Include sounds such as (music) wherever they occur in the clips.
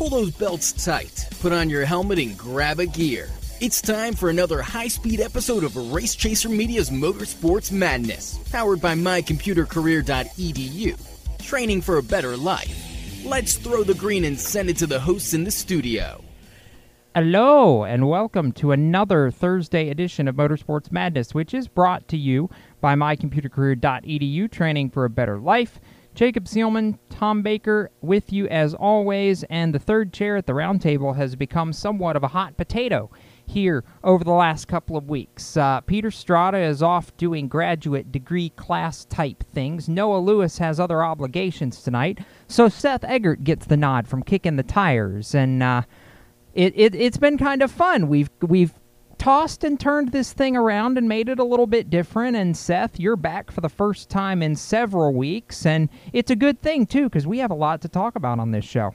Pull those belts tight, put on your helmet, and grab a gear. It's time for another high speed episode of Race Chaser Media's Motorsports Madness, powered by mycomputercareer.edu. Training for a better life. Let's throw the green and send it to the hosts in the studio. Hello, and welcome to another Thursday edition of Motorsports Madness, which is brought to you by mycomputercareer.edu, training for a better life. Jacob Seelman, Tom Baker, with you as always, and the third chair at the round table has become somewhat of a hot potato here over the last couple of weeks. Uh, Peter Strada is off doing graduate degree class type things. Noah Lewis has other obligations tonight, so Seth Eggert gets the nod from kicking the tires, and uh, it, it it's been kind of fun. We've we've tossed and turned this thing around and made it a little bit different. And Seth, you're back for the first time in several weeks, and it's a good thing too because we have a lot to talk about on this show.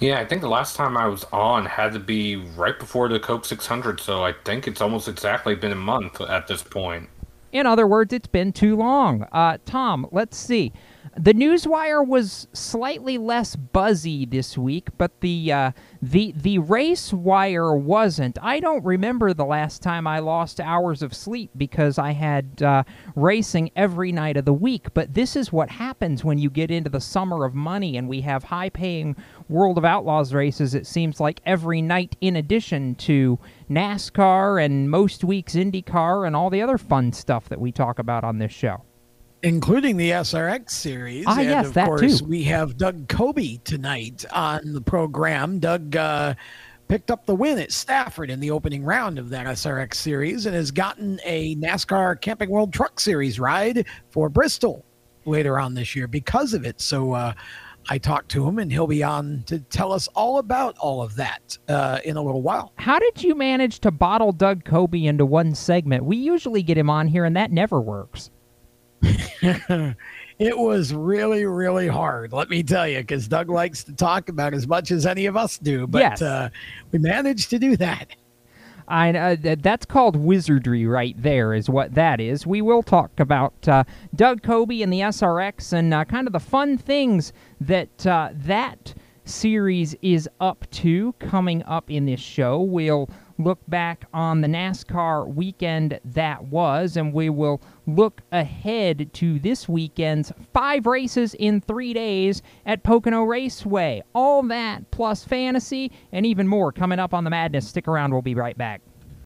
Yeah, I think the last time I was on had to be right before the Coke 600, so I think it's almost exactly been a month at this point. In other words, it's been too long. Uh, Tom, let's see. The newswire was slightly less buzzy this week, but the uh, the the race wire wasn't. I don't remember the last time I lost hours of sleep because I had uh, racing every night of the week. But this is what happens when you get into the summer of money and we have high-paying World of Outlaws races. It seems like every night, in addition to NASCAR and most weeks IndyCar and all the other fun stuff that we talk about on this show including the SRX series. Ah, and yes, of course, too. we have Doug Coby tonight on the program. Doug uh, picked up the win at Stafford in the opening round of that SRX series and has gotten a NASCAR Camping World Truck Series ride for Bristol later on this year because of it. So, uh, I talked to him, and he'll be on to tell us all about all of that uh, in a little while. How did you manage to bottle Doug Coby into one segment? We usually get him on here, and that never works. (laughs) it was really, really hard, let me tell you, because Doug likes to talk about as much as any of us do. But Yes. uh, we managed to do that. I uh, that's called wizardry right there is what that is. We will talk about uh, Doug Coby and the SRX and uh, kind of the fun things that uh, that series is up to coming up in this show. We'll look back on the NASCAR weekend that was, and we will look ahead to this weekend's five races in three days at Pocono Raceway. All that plus fantasy and even more coming up on the Madness. Stick around, we'll be right back.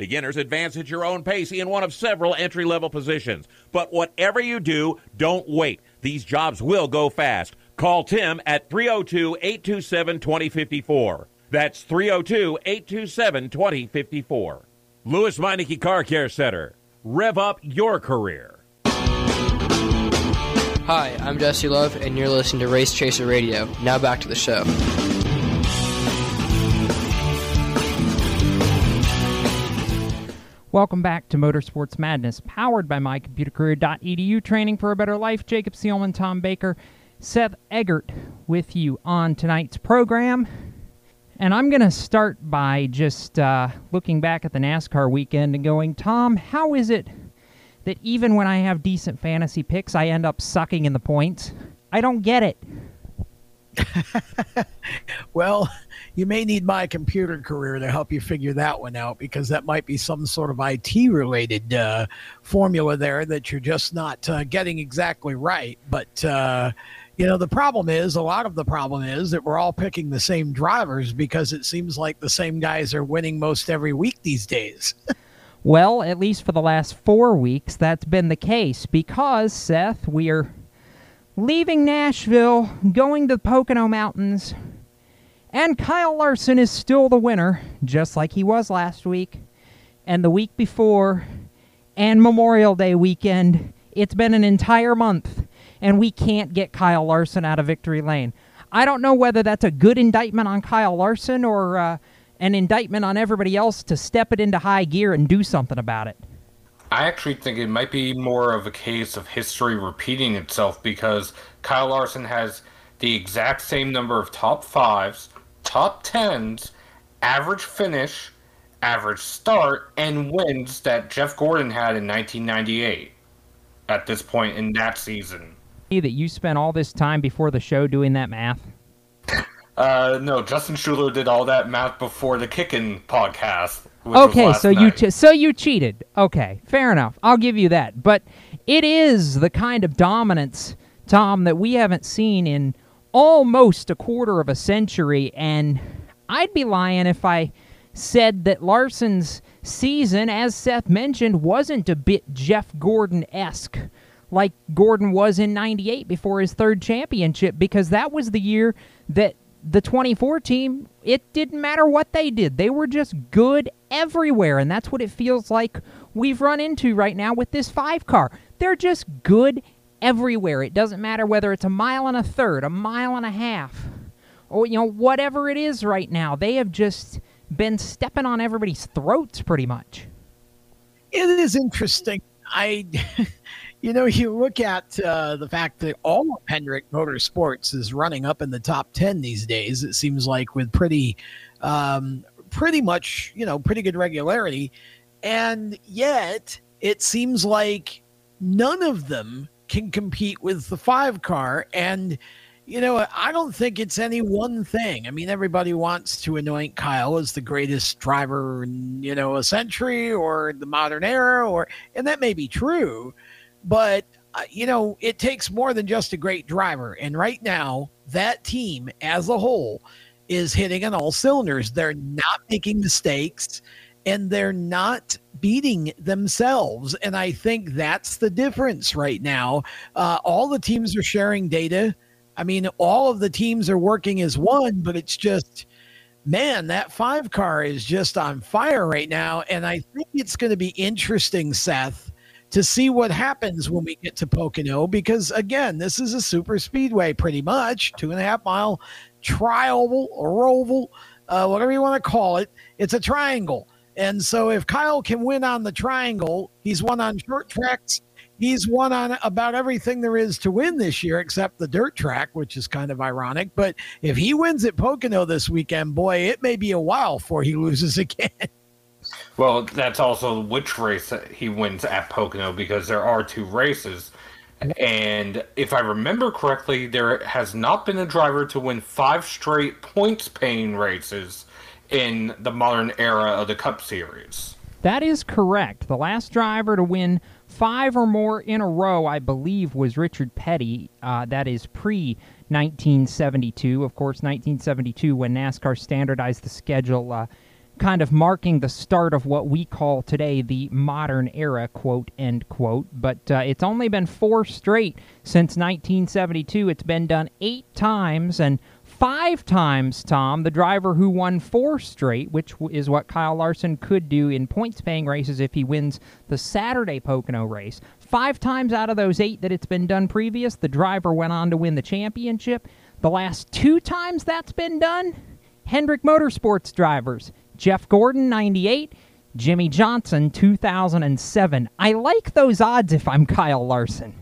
Beginners advance at your own pace in one of several entry level positions. But whatever you do, don't wait. These jobs will go fast. Call Tim at 302 827 2054. That's 302 827 2054. Lewes Meineke Car Care Center. Rev up your career. Hi, I'm Jesse Love, and you're listening to Race Chaser Radio. Now back to the show. Welcome back to Motorsports Madness, powered by mycomputercareer.edu. Training for a better life. Jacob Seelman, Tom Baker, Seth Eggert with you on tonight's program. And I'm going to start by just uh, looking back at the NASCAR weekend and going, Tom, how is it that even when I have decent fantasy picks, I end up sucking in the points. I don't get it. (laughs) well, you may need my computer career to help you figure that one out because that might be some sort of IT related uh, formula there that you're just not uh, getting exactly right. But, uh, you know, the problem is a lot of the problem is that we're all picking the same drivers because it seems like the same guys are winning most every week these days. (laughs) Well, at least for the last four weeks, that's been the case because, Seth, we are leaving Nashville, going to the Pocono Mountains, and Kyle Larson is still the winner, just like he was last week and the week before and Memorial Day weekend. It's been an entire month, and we can't get Kyle Larson out of victory lane. I don't know whether that's a good indictment on Kyle Larson or. Uh, an indictment on everybody else to step it into high gear and do something about it. I actually think it might be more of a case of history repeating itself because Kyle Larson has the exact same number of top fives, top tens, average finish, average start, and wins that Jeff Gordon had in 1998 at this point in that season. That you spent all this time before the show doing that math? Uh, no, Justin Schuler did all that math before the Kicking podcast. Okay, so night. you so you cheated. Okay, fair enough. I'll give you that. But it is the kind of dominance, Tom, that we haven't seen in almost a quarter of a century. And I'd be lying if I said that Larson's season, as Seth mentioned, wasn't a bit Jeff Gordon esque like Gordon was in 98 before his third championship, because that was the year that the 24 team, it didn't matter what they did. They were just good everywhere. And that's what it feels like we've run into right now with this five car. They're just good everywhere. It doesn't matter whether it's a mile and a third, a mile and a half, or, you know, whatever it is right now. They have just been stepping on everybody's throats pretty much. It is interesting. I. (laughs) You know, you look at uh, the fact that all of Hendrick Motorsports is running up in the top 10 these days, it seems like with pretty, um, pretty much, you know, pretty good regularity. And yet it seems like none of them can compete with the five car. And, you know, I don't think it's any one thing. I mean, everybody wants to anoint Kyle as the greatest driver in, you know, a century or the modern era, or, and that may be true. But, uh, you know, it takes more than just a great driver. And right now, that team as a whole is hitting on all cylinders. They're not making mistakes and they're not beating themselves. And I think that's the difference right now. Uh, all the teams are sharing data. I mean, all of the teams are working as one, but it's just, man, that five car is just on fire right now. And I think it's going to be interesting, Seth, to see what happens when we get to Pocono because again, this is a super speedway pretty much, two and a half mile trioval or oval, uh, whatever you want to call it. It's a triangle. And so if Kyle can win on the triangle, he's won on short tracks. he's won on about everything there is to win this year except the dirt track, which is kind of ironic. But if he wins at Pocono this weekend, boy, it may be a while before he (laughs) loses again. Well, that's also which race he wins at Pocono because there are two races. And if I remember correctly, there has not been a driver to win five straight points paying races in the modern era of the Cup Series. That is correct. The last driver to win five or more in a row, I believe, was Richard Petty. Uh, that is pre 1972. Of course, 1972, when NASCAR standardized the schedule, uh, kind of marking the start of what we call today the modern era, quote, end quote. But uh, it's only been four straight since 1972. It's been done eight times, and five times, Tom, the driver who won four straight, which is what Kyle Larson could do in points paying races if he wins the Saturday Pocono race. Five times out of those eight that it's been done previous, the driver went on to win the championship. The last two times that's been done, Hendrick Motorsports drivers, Jeff Gordon, 98, Jimmie Johnson, 2007. I like those odds if I'm Kyle Larson.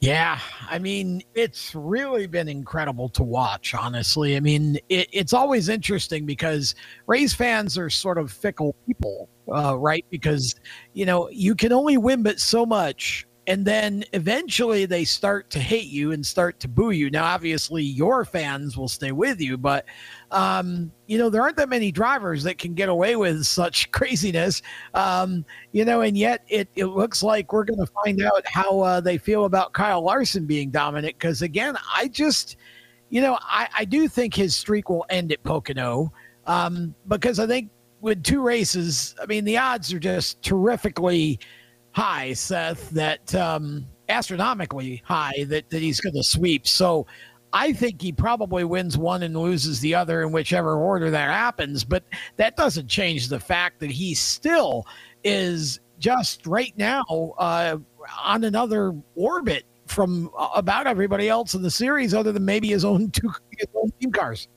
Yeah, I mean, it's really been incredible to watch, honestly. I mean, it, it's always interesting because Rays fans are sort of fickle people, uh, right? Because, you know, you can only win but so much and then eventually they start to hate you and start to boo you. Now, obviously, your fans will stay with you, but um, you know there aren't that many drivers that can get away with such (laughs) craziness. Um, you know, and yet it it looks like we're going to find out how uh, they feel about Kyle Larson being dominant. Because again, I just, you know, I I do think his streak will end at Pocono um, because I think with two races, I mean, the odds are just terrifically high, Seth, that um, astronomically high that, that he's going to sweep. So I think he probably wins one and loses the other in whichever order that happens. But that doesn't change the fact that he still is just right now uh, on another orbit from about everybody else in the series, other than maybe his own two his own team cars.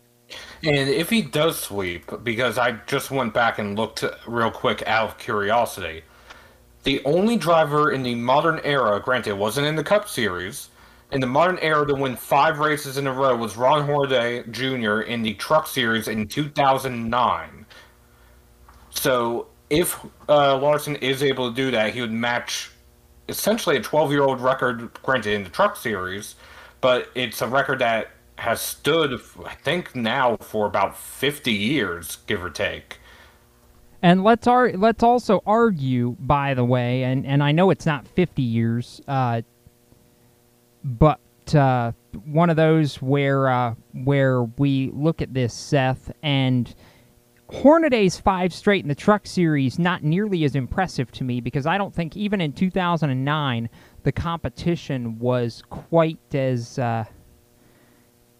And if he does sweep, because I just went back and looked real quick out of curiosity, the only driver in the modern era, granted, it wasn't in the Cup Series, in the modern era to win five races in a row was Ron Hornaday Jr. in the Truck Series in 2009. So if uh, Larson is able to do that, he would match essentially a 12 year old record, granted, in the Truck Series, but it's a record that has stood, I think, now for about 50 years, give or take. And let's ar- let's also argue, by the way, and, and I know it's not 50 years, uh, but uh, one of those where uh, where we look at this, Seth, and Hornaday's five straight in the Truck Series not nearly as impressive to me because I don't think even in 2009 the competition was quite as uh,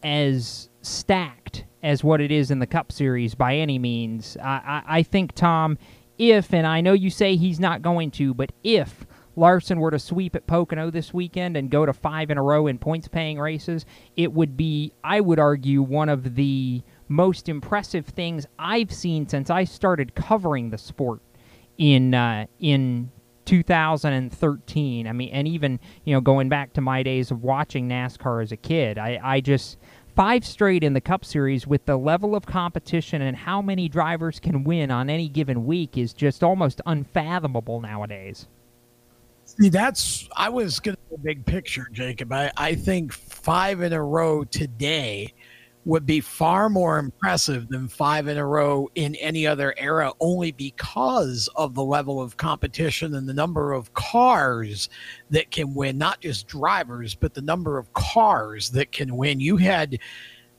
as stacked as what it is in the Cup Series by any means. I, I, I think, Tom, if, and I know you say he's not going to, but if Larson were to sweep at Pocono this weekend and go to five in a row in points paying races, it would be, I would argue, one of the most impressive things I've seen since I started covering the sport in uh, in 2013. I mean, and even you know going back to my days of watching NASCAR as a kid, I, I just five straight in the Cup Series with the level of competition and how many drivers can win on any given week is just almost unfathomable nowadays. See, that's I was going to big picture, Jacob. I, I think five in a row today would be far more impressive than five in a row in any other era, only because of the level of competition and the number of cars that can win, not just drivers, but the number of cars that can win. You had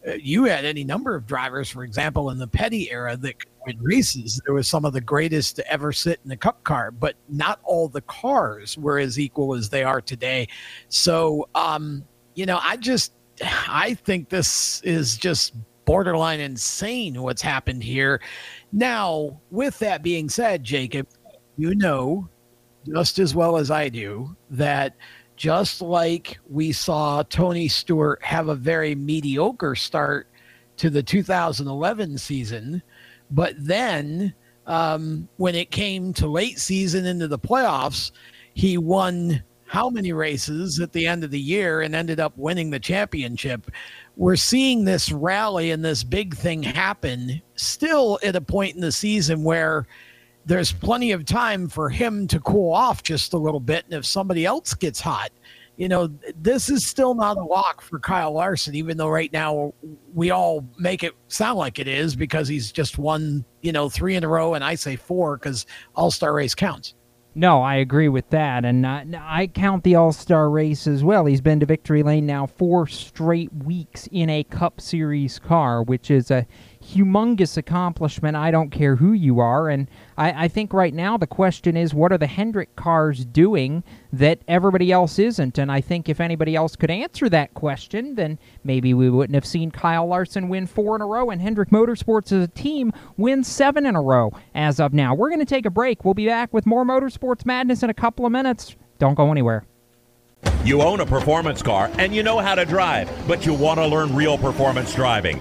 uh, you had any number of drivers, for example, in the Petty era that could win races. There was some of the greatest to ever sit in a cup car, but not all the cars were as equal as they are today. So, um, you know, I just (sighs) I think this is just borderline insane what's happened here. Now, with that being said, Jacob, you know just as well as I do that just like we saw Tony Stewart have a very mediocre start to the 2011 season, but then um, when it came to late season into the playoffs, he won how many races at the end of the year and ended up winning the championship. We're seeing this rally and this big thing happen still at a point in the season where there's plenty of time for him to cool off just a little bit. And if somebody else gets hot, you know, this is still not a lock for Kyle Larson, even though right now we all make it sound like it is because he's just won, you know, three in a row. And I say four because All Star race counts. No, I agree with that, and uh, I count the All Star race as well. He's been to victory lane now four straight weeks in a Cup Series car, which is a humongous accomplishment. I don't care who you are. And I, I, think right now the question is what are the Hendrick cars doing that everybody else isn't? And I think if anybody else could answer that question, then maybe we wouldn't have seen Kyle Larson win four in a row and Hendrick Motorsports as a team win seven in a row as of now. We're going to take a break. We'll be back with more Motorsports Madness in a couple of minutes. Don't go anywhere. You own a performance car and you know how to drive, but you want to learn real performance driving.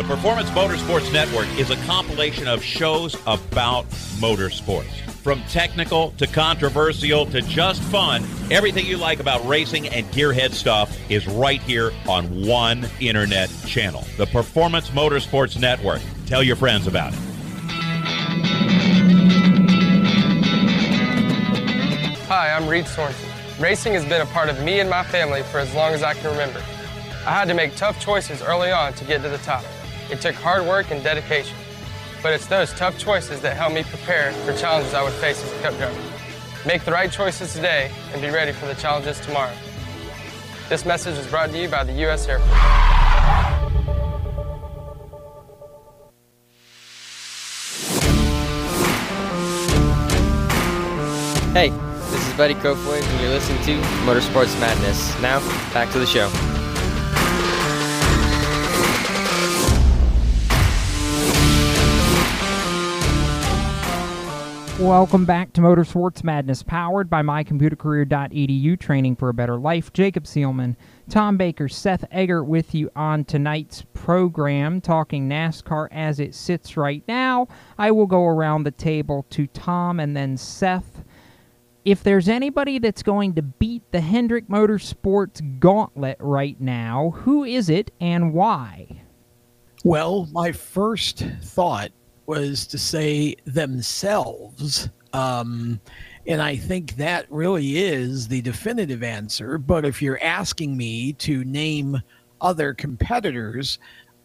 The Performance Motorsports Network is a compilation of shows about motorsports. From technical to controversial to just fun, everything you like about racing and gearhead stuff is right here on one internet channel. The Performance Motorsports Network. Tell your friends about it. Hi, I'm Reed Sorenson. Racing has been a part of me and my family for as long as I can remember. I had to make tough choices early on to get to the top. It took hard work and dedication. But it's those tough choices that help me prepare for challenges I would face as a cup driver. Make the right choices today and be ready for the challenges tomorrow. This message is brought to you by the U.S. Air Force. Hey, this is Buddy Kofoid, and you're listening to Motorsports Madness. Now, back to the show. Welcome back to Motorsports Madness, powered by mycomputercareer.edu, training for a better life. Jacob Seelman, Tom Baker, Seth Eggert with you on tonight's program, talking NASCAR as it sits right now. I will go around the table to Tom and then Seth. If there's anybody that's going to beat the Hendrick Motorsports gauntlet right now, who is it and why? Well, my first thought was to say themselves. Um, and I think that really is the definitive answer. But if you're asking me to name other competitors,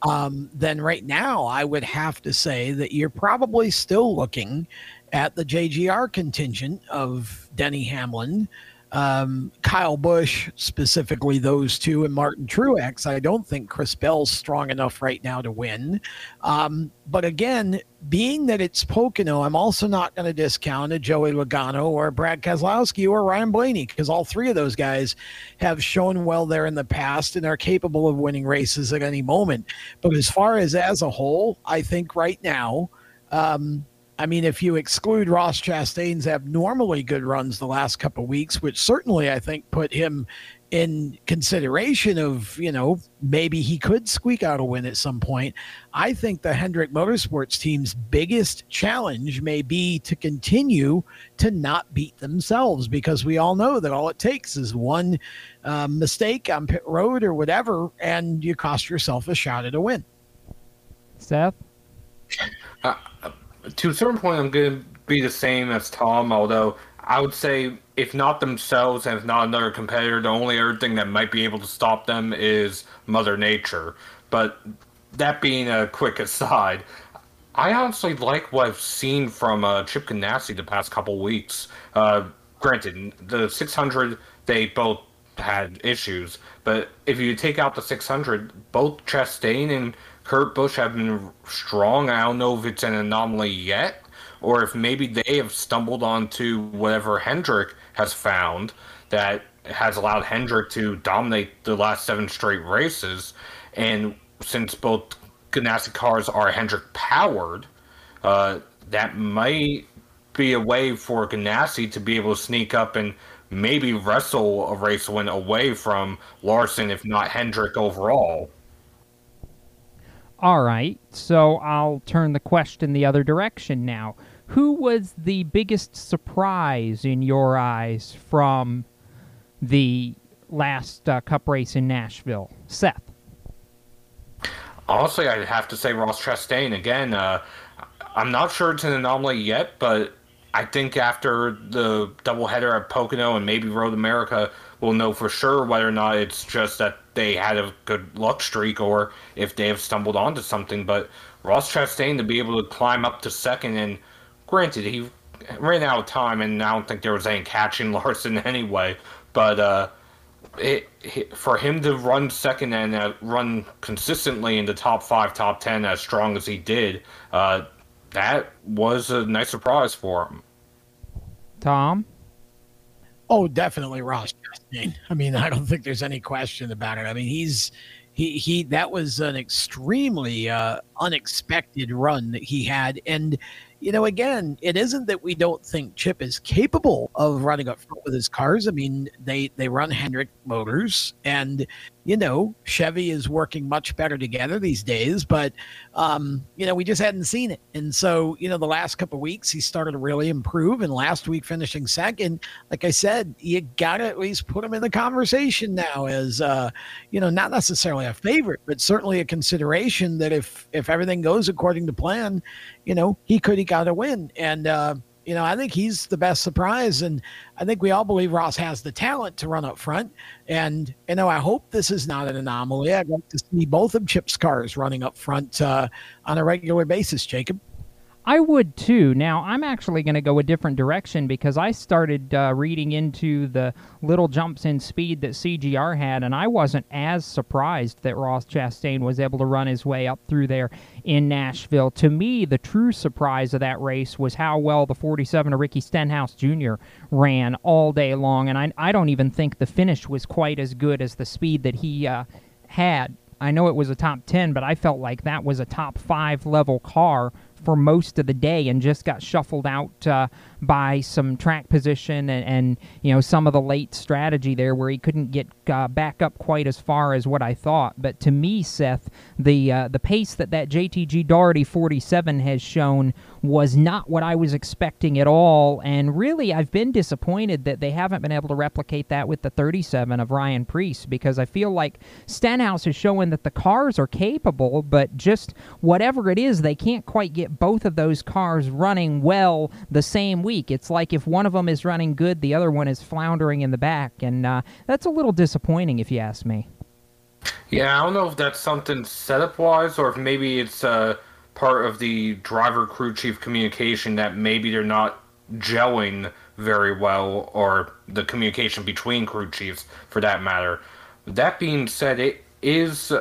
um, then right now I would have to say that you're probably still looking at the JGR contingent of Denny Hamlin, um, Kyle Busch, specifically those two, and Martin Truex. I don't think Chris Bell's strong enough right now to win. Um, but again, being that it's Pocono, I'm also not going to discount a Joey Logano or Brad Keselowski or Ryan Blaney because all three of those guys have shown well there in the past and are capable of winning races at any moment. But as far as as a whole, I think right now, um, I mean, if you exclude Ross Chastain's abnormally good runs the last couple of weeks, which certainly I think put him in consideration of, you know, maybe he could squeak out a win at some point. I think the Hendrick Motorsports team's biggest challenge may be to continue to not beat themselves because we all know that all it takes is one uh, mistake on pit road or whatever, and you cost yourself a shot at a win. Seth? Uh, to a certain point, I'm going to be the same as Tom, although I would say if not themselves and if not another competitor, the only other thing that might be able to stop them is Mother Nature. But that being a quick (laughs) aside, I honestly like what I've seen from uh, Chip Ganassi the past couple weeks. Uh, granted, the 600, they both had issues, but if you take out the 600, both Chastain and Kurt Busch have been strong. I don't know if it's an anomaly yet, or if maybe they have stumbled onto whatever Hendrick has found that has allowed Hendrick to dominate the last seven straight races. And since both Ganassi cars are Hendrick powered, uh, that might be a way for Ganassi to be able to sneak up and maybe wrestle a race win away from Larson, if not Hendrick overall. All right, so I'll turn the question the other direction now. Who was the biggest surprise in your eyes from the last uh, Cup race in Nashville? Seth. Honestly, I'd have to say Ross Chastain again. Uh, I'm not sure it's an anomaly yet, but I think after the doubleheader at Pocono and maybe Road America, we'll know for sure whether or not it's just that they had a good luck streak or if they have stumbled onto something. But Ross Chastain to be able to climb up to second, and granted, he ran out of time, and I don't think there was any catching (laughs) Larson anyway. But uh, it, for him to run second and uh, run consistently in the top five, top ten as strong as he did, uh, that was a nice surprise for him. Tom? Oh, definitely Ross Chastain. I mean, I don't think there's any question about it. I mean, he's he he that was an extremely uh, unexpected run that he had, and you know, again, it isn't that we don't think Chip is capable of running up front with his cars. I mean, they they run Hendrick Motors, and you know, Chevy is working much better together these days. But um, you know, we just hadn't seen it, and so you know, the last couple weeks he started to really improve, and last week finishing second. Like I said, you got to at least put him in the conversation now as uh, you know, not necessarily a favorite, but certainly a consideration that if if everything goes according to plan, you know, he could eke got a win. And, uh, you know, I think he's the best surprise. And I think we all believe Ross has the talent to run up front. And, you know, I hope this is not an anomaly. I'd like to see both of Chip's cars running up front uh, on a regular basis, Jacob. I would too. Now, I'm actually going to go a different direction because I started uh, reading into the little jumps in speed that CGR had, and I wasn't as surprised that Ross Chastain was able to run his way up through there in Nashville. To me, the true surprise of that race was how well the 47 of Ricky Stenhouse Jr. ran all day long, and I, I don't even think the finish was quite as good as the speed that he uh, had. I know it was a top 10, but I felt like that was a top 5 level car for most of the day and just got shuffled out uh, by some track position and, and, you know some of the late strategy there where he couldn't get uh, back up quite as far as what I thought. But to me, Seth, the uh, the pace that that JTG Daugherty 47 has shown was not what I was expecting at all. And really, I've been disappointed that they haven't been able to replicate that with the 37 of Ryan Preece because I feel like Stenhouse is showing that the cars are capable, but just whatever it is, they can't quite get both of those cars running well the same week. It's like if one of them is running good, the other one is floundering in the back, and uh, that's a little disappointing if you ask me. Yeah, I don't know if that's something setup wise or if maybe it's uh, part of the driver crew chief communication that maybe they're not gelling very well or the communication between crew chiefs for that matter. That being said, it is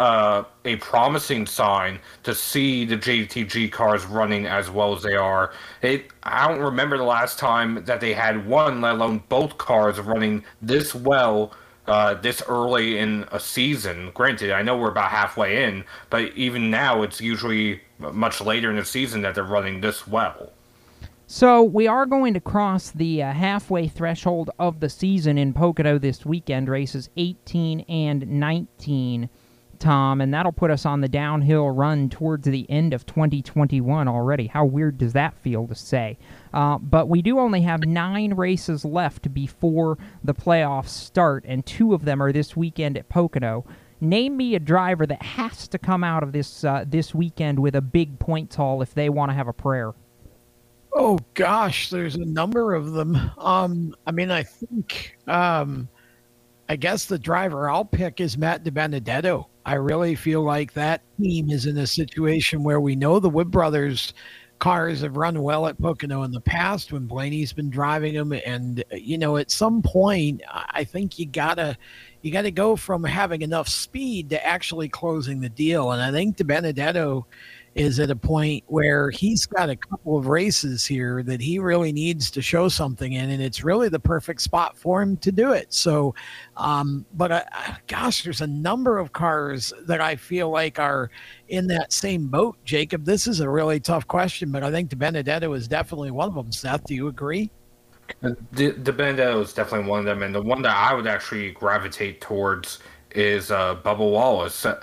uh, a promising sign to see the JTG cars running as well as they are. It, I don't remember the last time that they had one, let alone both cars running this well uh, this early in a season. Granted, I know we're about halfway in, but even now it's usually much later in the season that they're running this well. So we are going to cross the uh, halfway threshold of the season in Pocono this weekend, races 18 and 19, Tom, and that'll put us on the downhill run towards the end of 2021 already. How weird does that feel to say? Uh, but we do only have nine races left before the playoffs start, and two of them are this weekend at Pocono. Name me a driver that has to come out of this uh, this weekend with a big points haul if they want to have a prayer. Oh gosh, there's a number of them. Um, I mean, I think, um, I guess the driver I'll pick is Matt DiBenedetto. I really feel like that team is in a situation where we know the Wood brothers cars have run well at Pocono in the past when Blaney's been driving them, and you know, at some point, I think you gotta you gotta go from having enough speed to actually closing the deal, and I think DiBenedetto is at a point where he's got a couple of races here that he really needs to show something in, and it's really the perfect spot for him to do it. So, um, but uh, gosh, there's a number of cars that I feel like are in that same boat. Jacob, this is a really tough question, but I think DiBenedetto is definitely one of them. Seth, do you agree? The, DiBenedetto is definitely one of them, and the one that I would actually gravitate towards is uh, Bubba Wallace. A,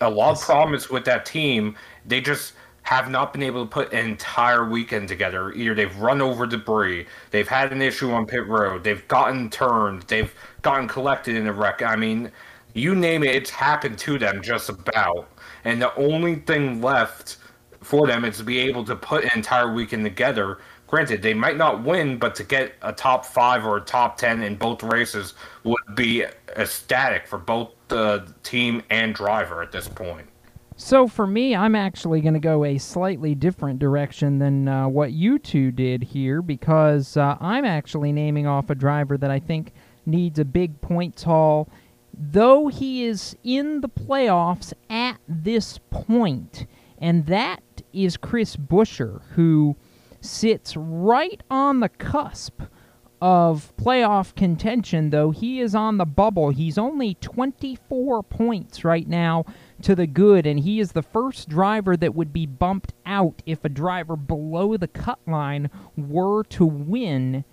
a lot of problems with that team they just have not been able to put an entire weekend together. Either they've run over debris, they've had an issue on pit road, they've gotten turned, they've gotten collected in a wreck. I mean, you name it, it's happened to them just about. And the only thing left for them is to be able to put an entire weekend together. Granted, they might not win, but to get a top five or a top ten in both races would be ecstatic for both the team and driver at this point. So for me, I'm actually going to go a slightly different direction than uh, what you two did here because uh, I'm actually naming off a driver that I think needs a big points haul. Though he is in the playoffs at this point, and that is Chris Buescher, who sits right on the cusp of playoff contention, though he is on the bubble. He's only 24 points right now to the good, and he is the first driver that would be bumped out if a driver below the cut line were to win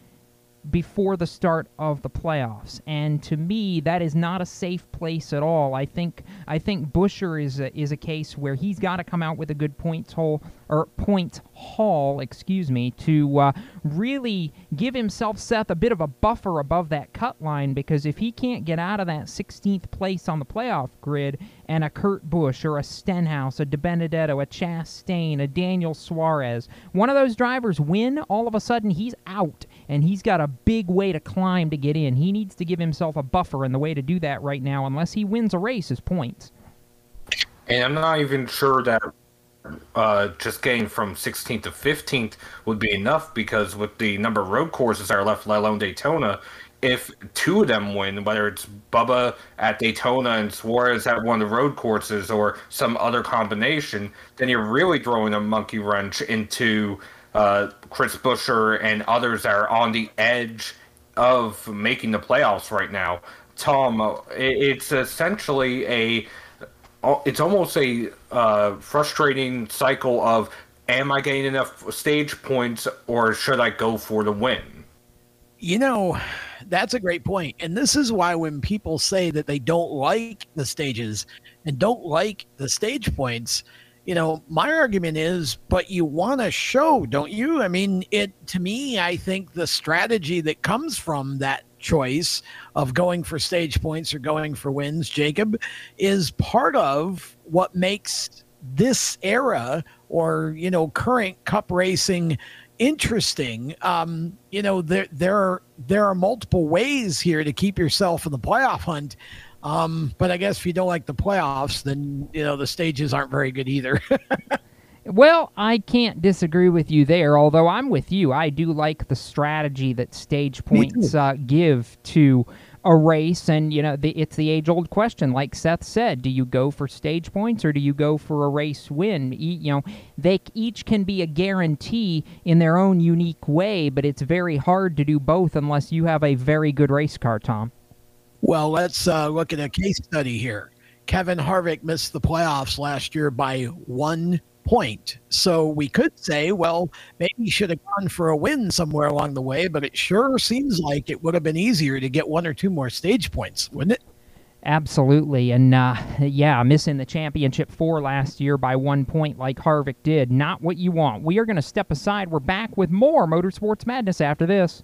before the start of the playoffs. And to me, that is not a safe place at all. I think I think Buescher is a, is a case where he's got to come out with a good point haul or point haul, excuse me, to uh, really give himself Seth a bit of a buffer above that cut line because if he can't get out of that 16th place on the playoff grid and a Kurt Busch or a Stenhouse, a DiBenedetto, a Chastain, a Daniel Suarez, one of those drivers win, all of a sudden he's out and he's got a big way to climb to get in. He needs to give himself a buffer, and the way to do that right now, unless he wins a race, is points. And I'm not even sure that uh, just getting from 16th to 15th would be enough because with the number of road courses that are left, let alone Daytona, if two of them win, whether it's Bubba at Daytona and Suarez at one of the road courses or some other combination, then you're really throwing a monkey wrench into uh, Chris Buescher and others are on the edge of making the playoffs right now. Tom, it's essentially a, it's almost a uh, frustrating cycle of, am I getting enough stage points or should I go for the win? You know, that's a great point. And this is why when people say that they don't like the stages and don't like the stage points, you know, my argument is, but you want to show, don't you? I mean, it to me, I think the strategy that comes from that choice of going for stage points or going for wins, Jacob, is part of what makes this era or, you know, current cup racing interesting. Um, you know, there there are there are multiple ways here to keep yourself in the playoff hunt. Um, but I guess if you don't like the playoffs, then you know the stages aren't very good either. (laughs) Well, I can't disagree with you there, although I'm with you. I do like the strategy that stage points uh, give to a race. And, you know, the, it's the age old question. Like Seth said, do you go for stage points or do you go for a race win? E- you know, they each can be a guarantee in their own unique way, but it's very hard to do both unless you have a very good race car, Tom. Well, let's uh, look at a case study here. Kevin Harvick missed the playoffs last year by one point. So we could say, well, maybe he should have gone for a win somewhere along the way, but it sure seems like it would have been easier to get one or two more stage points, wouldn't it? Absolutely. And uh, yeah, missing the championship four last year by one point like Harvick did. Not what you want. We are going to step aside. We're back with more Motorsports Madness after this.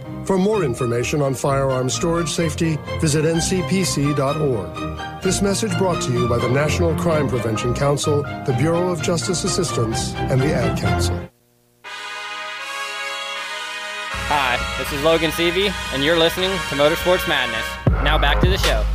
For more information on firearms storage safety, visit ncpc.org. This message brought to you by the National Crime Prevention Council, the Bureau of Justice Assistance, and the Ad Council. Hi, this is Logan Seavey, and you're listening to Motorsports Madness. Now back to the show.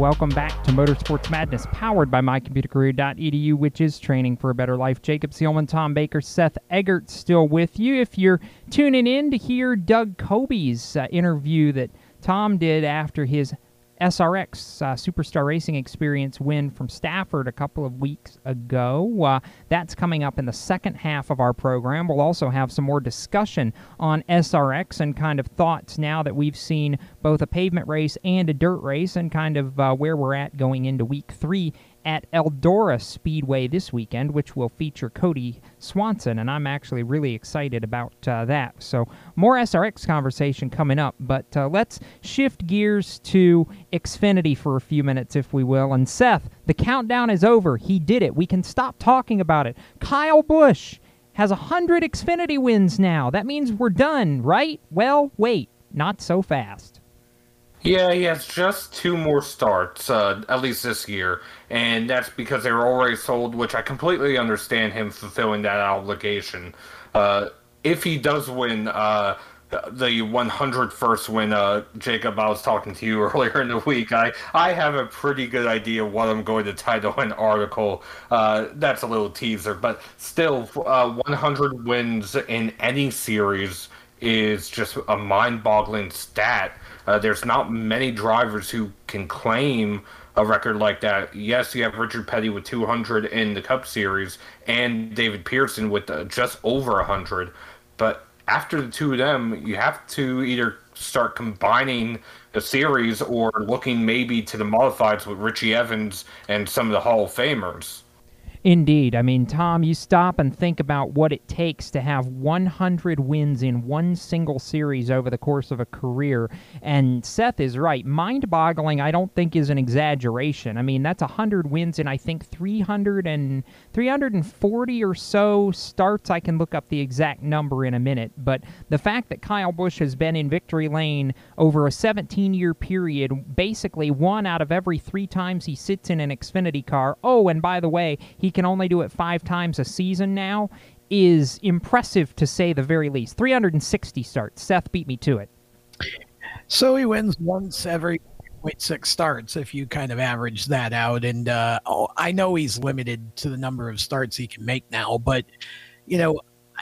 Welcome back to Motorsports Madness, powered by mycomputercareer.edu, which is training for a better life. Jacob Seelman, Tom Baker, Seth Eggert still with you. If you're tuning in to hear Doug Coby's uh, interview that Tom did after his SRX uh, Superstar Racing Experience win from Stafford a couple of weeks ago. Uh, that's coming up in the second half of our program. We'll also have some more discussion on SRX and kind of thoughts now that we've seen both a pavement race and a dirt race and kind of uh, where we're at going into week three at Eldora Speedway this weekend, which will feature Kody Swanson, and I'm actually really excited about uh, that. So, more SRX conversation coming up, but uh, let's shift gears to Xfinity for a few minutes, if we will. And Seth, the countdown is over. He did it. We can stop talking about it. Kyle Busch has 100 Xfinity wins now. That means we're done, right? Well, wait, not so fast. Yeah, he has just two more starts, uh, at least this year, and that's because they were already sold, which I completely understand him fulfilling that obligation. Uh, if he does win uh, the 101st win, uh, Jacob, I was talking to you (laughs) earlier in the week. I, I have a pretty good idea what I'm going to title an article. Uh, that's a little teaser, but still, uh, 100 wins in any series is just a mind boggling stat. Uh, there's not many drivers who can claim a record like that. Yes, you have Richard Petty with 200 in the Cup Series and David Pearson with uh, just over 100. But after the two of them, you have to either start combining the series or looking maybe to the modifieds with Richie Evans and some of the Hall of Famers. Indeed. I mean, Tom, you stop and think about what it takes to have 100 wins in one single series over the course of a career. And Seth is right. Mind boggling, I don't think, is an exaggeration. I mean, that's 100 wins in, I think, 300 and 340 or so starts. I can look up the exact number in a minute. But the fact that Kyle Busch has been in victory lane over a 17 year period, basically one out of every three times he sits in an Xfinity car. Oh, and by the way, he can only do it five times a season now is impressive to say the very least. 360 starts. Seth beat me to it. So he wins once every 0.6 starts if you kind of average that out. And uh, oh, I know he's limited to the number of starts he can make now, but, you know,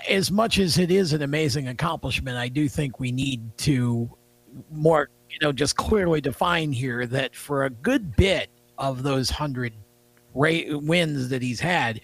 as much as it is an amazing accomplishment, I do think we need to more, you know, just clearly define here that for a good bit of those 100 wins that he's had.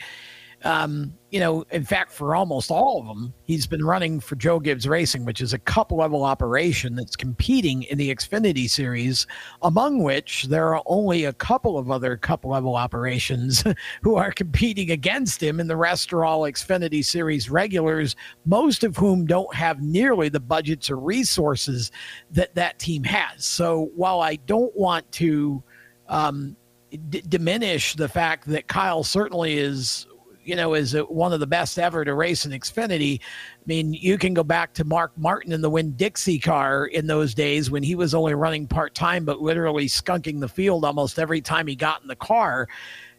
Um, you know, in fact, for almost all of them, he's been running for Joe Gibbs Racing, which is a cup level operation that's competing in the Xfinity series, among which there are only a couple of other cup level operations (laughs) who are competing against him, and the rest are all Xfinity series regulars, most of whom don't have nearly the budgets or resources that that team has. So while I don't want to, um, d- diminish the fact that Kyle certainly is you know, is one of the best ever to race in Xfinity. I mean, you can go back to Mark Martin in the Winn Dixie car in those days when he was only running part time, but literally skunking the field almost every time he got in the car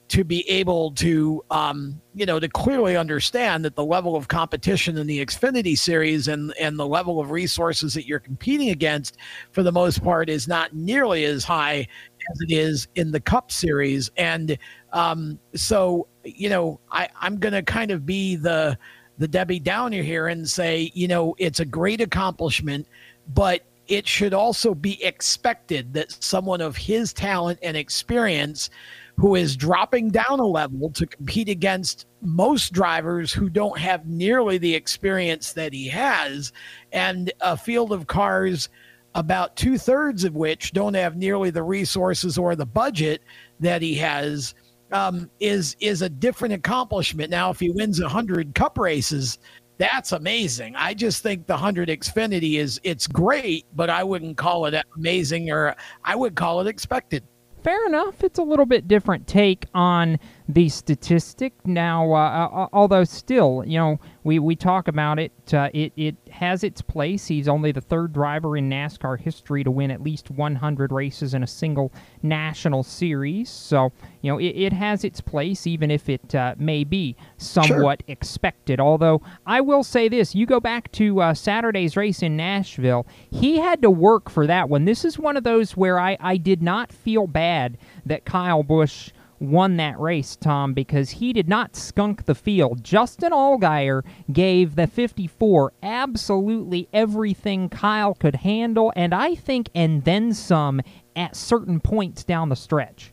to be able to, um, you know, to clearly understand that the level of competition in the Xfinity series and and the level of resources that you're competing against, for the most part, is not nearly as high as it is in the Cup series. And um, so, you know, I I'm going to kind of be the the Debbie Downer here and say, you know, it's a great accomplishment, but it should also be expected that someone of his talent and experience who is dropping down a level to compete against most drivers who don't have nearly the experience that he has and a field of cars about two thirds of which don't have nearly the resources or the budget that he has um, is is a different accomplishment. Now, if he wins a hundred cup races, that's amazing. I just think the hundred Xfinity is it's great, but I wouldn't call it amazing or I would call it expected fair enough. It's a little bit different take on the statistic now. Uh, uh, uh, although still, you know, we, we talk about it. Uh, it it has its place. He's only the third driver in NASCAR history to win at least 100 races in a single national series. So you know, it, it has its place, even if it uh, may be somewhat sure. expected. Although I will say this: you go back to uh, Saturday's race in Nashville. He had to work for that one. This is one of those where I I did not feel bad that Kyle Busch won that race, Tom, because he did not skunk the field. Justin Allgaier gave the 54 absolutely everything Kyle could handle, and I think, and then some at certain points down the stretch.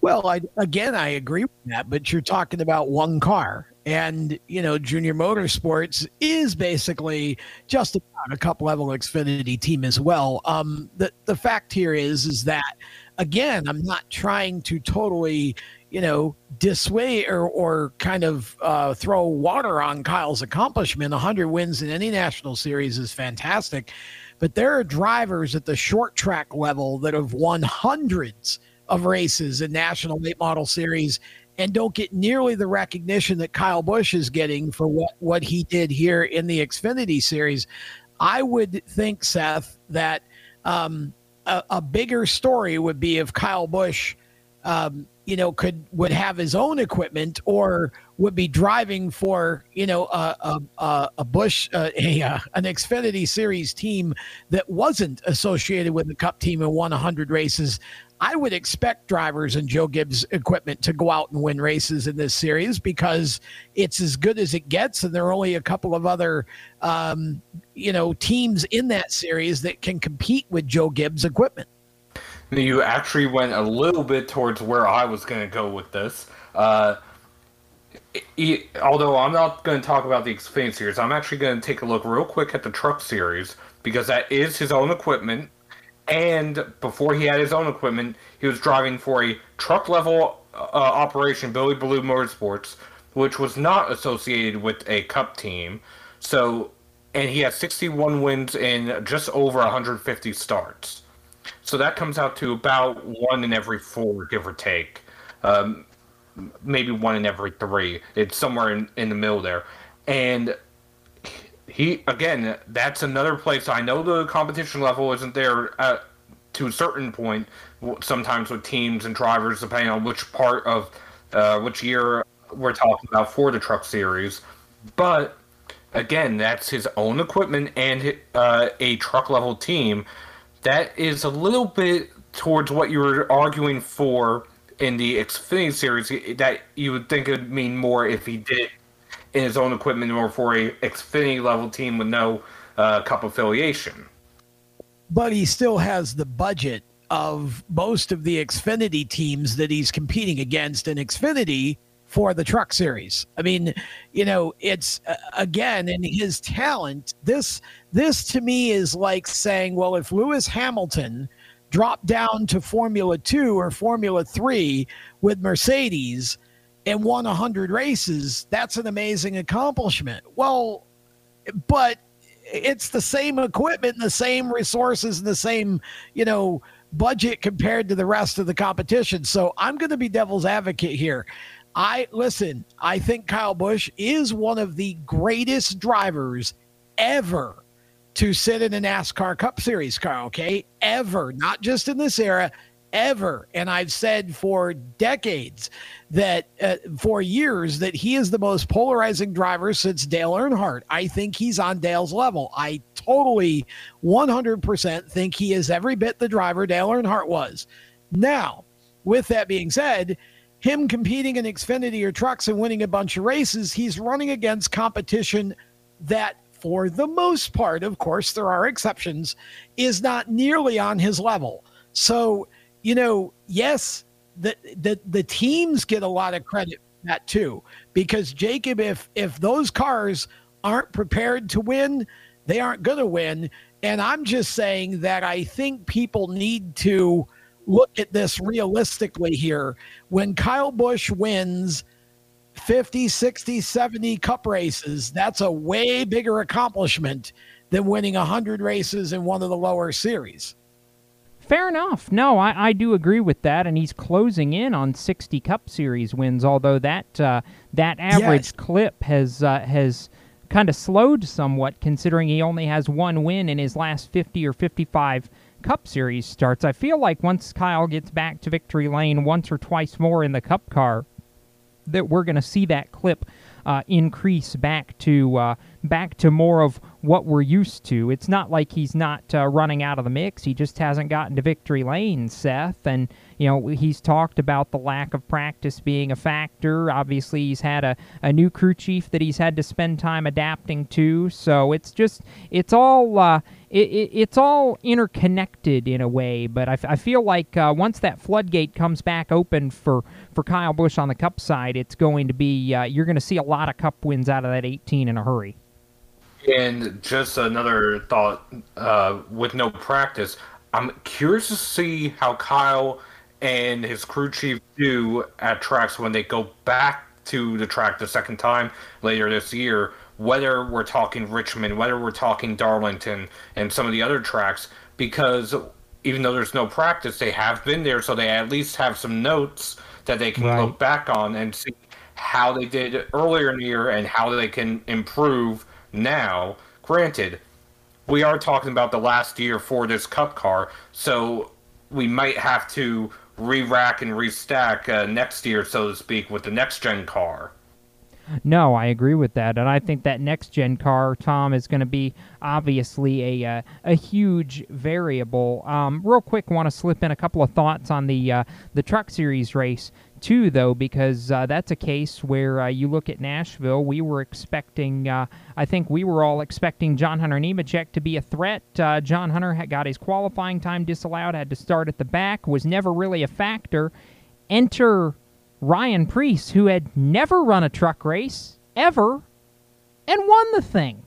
Well, I, again, I agree with that, but you're talking about one car. And, you know, Junior Motorsports is basically just about a cup level Xfinity team as well. Um, the, the fact here is, is that again, I'm not trying to totally, you know, dissuade or, or kind of uh, throw water on Kyle's accomplishment. 100 wins in any national series is fantastic. But there are drivers at the short track level that have won hundreds of races in national late model series and don't get nearly the recognition that Kyle Busch is getting for what, what he did here in the Xfinity series. I would think, Seth, that um, a, a, bigger story would be if Kyle Busch, um, you know, could would have his own equipment or would be driving for you know a a, a Busch uh, (laughs) a, uh, an Xfinity Series team that wasn't associated with the Cup team and won 100 races. I would expect drivers and Joe Gibbs equipment to go out and win races in this series because it's as good as it gets, and there are only a couple of other, um, you know, teams in that series that can compete with Joe Gibbs equipment. You actually went a little bit towards where I was going to go with this. Uh, although I'm not going to talk about the Xfinity series, I'm actually going to take a look real quick at the Truck series because that is his own equipment. And before he had his own equipment, he was driving for a truck level uh, operation, Billy Ballew Motorsports, which was not associated with a Cup team. So, and he has 61 wins in just over 150 starts. So that comes out to about one in every four, give or take. Um, maybe one in every three. It's somewhere in, in the middle there. And he, again, that's another place. I know the competition level isn't there at, to a certain point, sometimes with teams and drivers, depending on which part of uh, which year we're talking about for the truck series. But again, that's his own equipment and uh, a truck level team. That is a little bit towards what you were arguing for in the Xfinity series that you would think it would mean more if he did in his own equipment or for a Xfinity level team with no uh, cup affiliation. But he still has the budget of most of the Xfinity teams that he's competing against in Xfinity for the truck series. I mean, you know, it's uh, again in his talent. This this to me is like saying, well, if Lewis Hamilton dropped down to Formula 2 or Formula 3 with Mercedes and won 100 races, that's an amazing accomplishment. Well, but it's the same equipment and the same resources and the same, you know, budget compared to the rest of the competition. So I'm going to be devil's advocate here. I listen, I think Kyle Busch is one of the greatest drivers ever to sit in a NASCAR Cup Series car, okay? Ever, not just in this era, ever. And I've said for decades that, uh, for years, that he is the most polarizing driver since Dale Earnhardt. I think he's on Dale's level. I totally 100% think he is every bit the driver Dale Earnhardt was. Now, with that being said, him competing in Xfinity or trucks and winning a bunch of races, he's running against competition that for the most part, of course, there are exceptions, is not nearly on his level. So, you know, yes, the the, the teams get a lot of credit that too, because Jacob, if if those cars aren't prepared to win, they aren't going to win. And I'm just saying that I think people need to look at this realistically here. When Kyle Busch wins 50, 60, 70 cup races, that's a way bigger accomplishment than winning 100 races in one of the lower series. Fair enough. No, I, I do agree with that, and he's closing in on 60 Cup Series wins. Although that uh, that average yes. clip has uh, has kind of slowed somewhat, considering he only has one win in his last 50 or 55 Cup Series starts. I feel like once Kyle gets back to victory lane once or twice more in the Cup car, that we're going to see that clip uh, increase back to uh, back to more of what we're used to. It's not like he's not uh, running out of the mix. He just hasn't gotten to victory lane, Seth. And you know he's talked about the lack of practice being a factor. Obviously, he's had a, a new crew chief that he's had to spend time adapting to. So it's just it's all uh, it, it, it's all interconnected in a way, but I, f- I feel like uh, once that floodgate comes back open for, for Kyle Busch on the Cup side, it's going to be uh, you're going to see a lot of Cup wins out of that 18 in a hurry. And just another thought: uh, with no practice, I'm curious to see how Kyle and his crew chief do at tracks when they go back to the track the second time later this year. Whether we're talking Richmond, whether we're talking Darlington, and some of the other tracks, because even though there's no practice, they have been there, so they at least have some notes that they can Right. look back on and see how they did earlier in the year and how they can improve now. Granted, we are talking about the last year for this cup car, so we might have to re-rack and restack uh, next year, so to speak, with the next gen car. No, I agree with that, and I think that next gen car, Tom, is going to be obviously a uh, a huge variable. Um, real quick, want to slip in a couple of thoughts on the uh, the Truck Series race too, though, because uh, that's a case where uh, you look at Nashville. We were expecting, uh, I think we were all expecting John Hunter Nemechek to be a threat. Uh, John Hunter got his qualifying time disallowed, had to start at the back, was never really a factor. Enter Ryan Preece, who had never run a truck race ever and won the thing.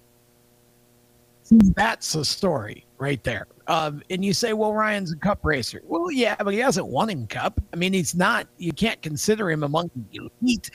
That's a story right there. Um, and you say, well, Ryan's a cup racer. Well, yeah, but he hasn't won in cup. I mean, he's not, you can't consider him among the elite,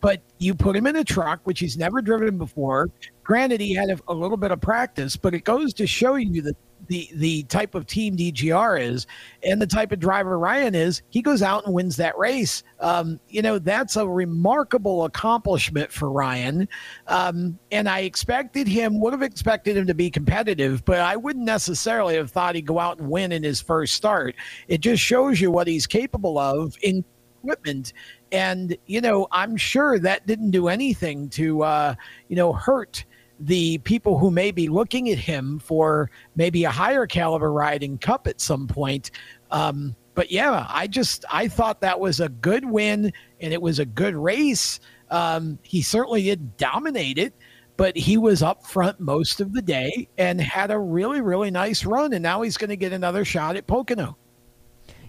but you put him in a truck, which he's never driven before. Granted, he had a, a little bit of practice, but it goes to show you that the, the type of team DGR is and the type of driver Ryan is. He goes out and wins that race. Um, you know, that's a remarkable accomplishment for Ryan. Um, and I expected him, would have expected him to be competitive, but I wouldn't necessarily have thought he'd go out and win in his first start. It just shows you what he's capable of in equipment. And, you know, I'm sure that didn't do anything to, uh, you know, hurt the people who may be looking at him for maybe a higher caliber ride in cup at some point. Um, but yeah, I just I thought that was a good win and it was a good race. Um, he certainly did dominate it, but he was up front most of the day and had a really really nice run. And now he's going to get another shot at Pocono.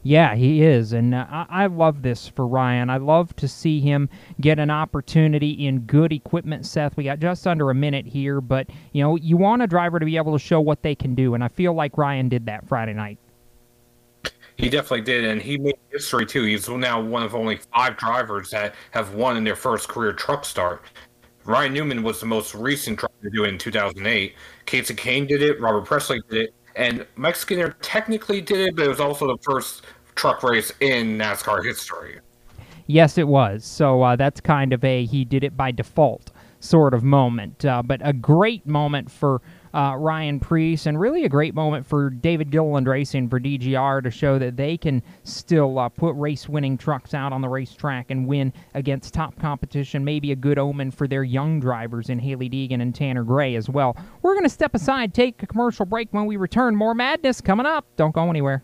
Yeah, he is, and uh, I, love this for Ryan. I love to see him get an opportunity in good equipment. Seth, we got just under a minute here, but you know you want a driver to be able to show what they can do, and I feel like Ryan did that Friday night. He definitely did, and he made history too. He's now one of only five drivers that have won in their first career truck start. Ryan Newman was the most recent driver to do it in 2008. Kasey Kahne did it, Robert Pressley did it, and Mike Skinner technically did it, but it was also the first truck race in NASCAR history. Yes, it was. So uh, that's kind of a he did it by default sort of moment. Uh, but a great moment for uh, Ryan Preece, and really a great moment for David Gilliland Racing for DGR to show that they can still uh, put race winning trucks out on the racetrack and win against top competition. Maybe a good omen for their young drivers in Hailie Deegan and Tanner Gray as well. We're going to step aside, take a commercial break. When we return, more madness coming up. Don't go anywhere.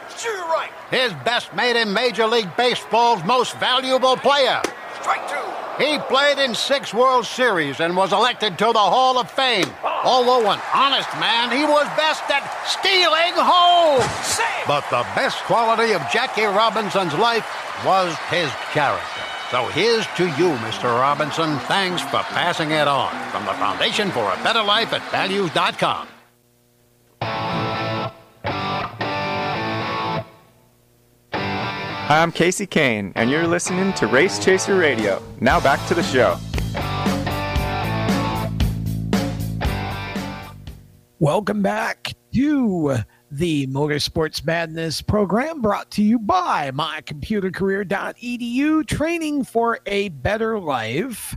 Sure, you're right. His best made him Major League Baseball's most valuable player. Strike two. He played in six World Series and was elected to the Hall of Fame. Although an honest man, he was best at stealing home. But the best quality of Jackie Robinson's life was his character. So here's to you, Mr. Robinson. Thanks for passing it on. From the Foundation for a Better Life at Values.com. Hi, I'm Kasey Kahne, and you're listening to Race Chaser Radio. Now back to the show. Welcome back to the Motorsports Madness program brought to you by mycomputercareer.edu, training for a better life.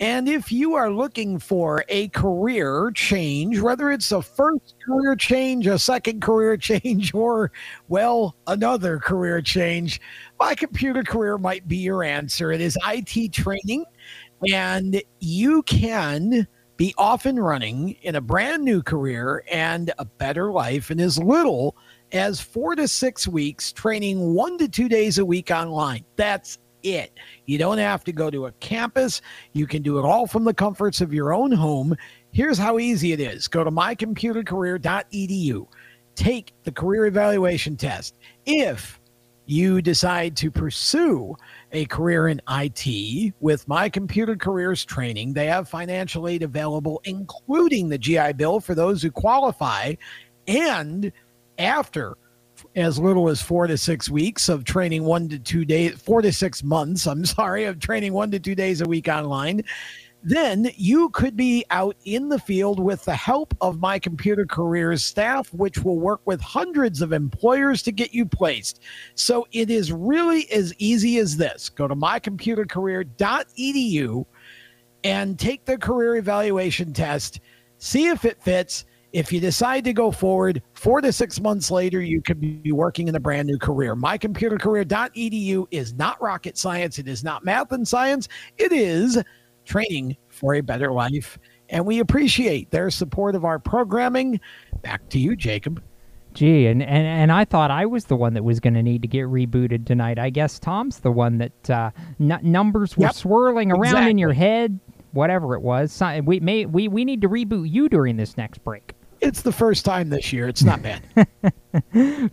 And if you are looking for a career change, whether it's a first career change, a second career (laughs) change, or, well, another career change, my computer career might be your answer. It is IT training, and you can be off and running in a brand new career and a better life in as little as four to six weeks, training one to two days a week online. That's it. You don't have to go to a campus. You can do it all from the comforts of your own home. Here's how easy it is go to mycomputercareer.edu, take the career evaluation test. If you decide to pursue a career in IT with My Computer Careers training, they have financial aid available, including the GI Bill for those who qualify. And after as little as four to six weeks of training one to two days, four to six months, I'm (laughs) sorry, of training one to two days a week online, then you could be out in the field with the help of my computer careers staff, which will work with hundreds of employers to get you placed. So it is really as easy as this go to mycomputercareer.edu and take the career evaluation test, see if it fits. If you decide to go forward, four to six months later, you could be working in a brand new career. MyComputerCareer.edu is not rocket science. It is not math and science. It is training for a better life. And we appreciate their support of our programming. Back to you, Jacob. Gee, and, and, and I thought I was the one that was going to need to get rebooted tonight. I guess Tom's the one that uh, n- numbers were Yep, swirling around in your head, whatever it was. We may we, we need to reboot you during this next break. It's the first time this year. It's not bad.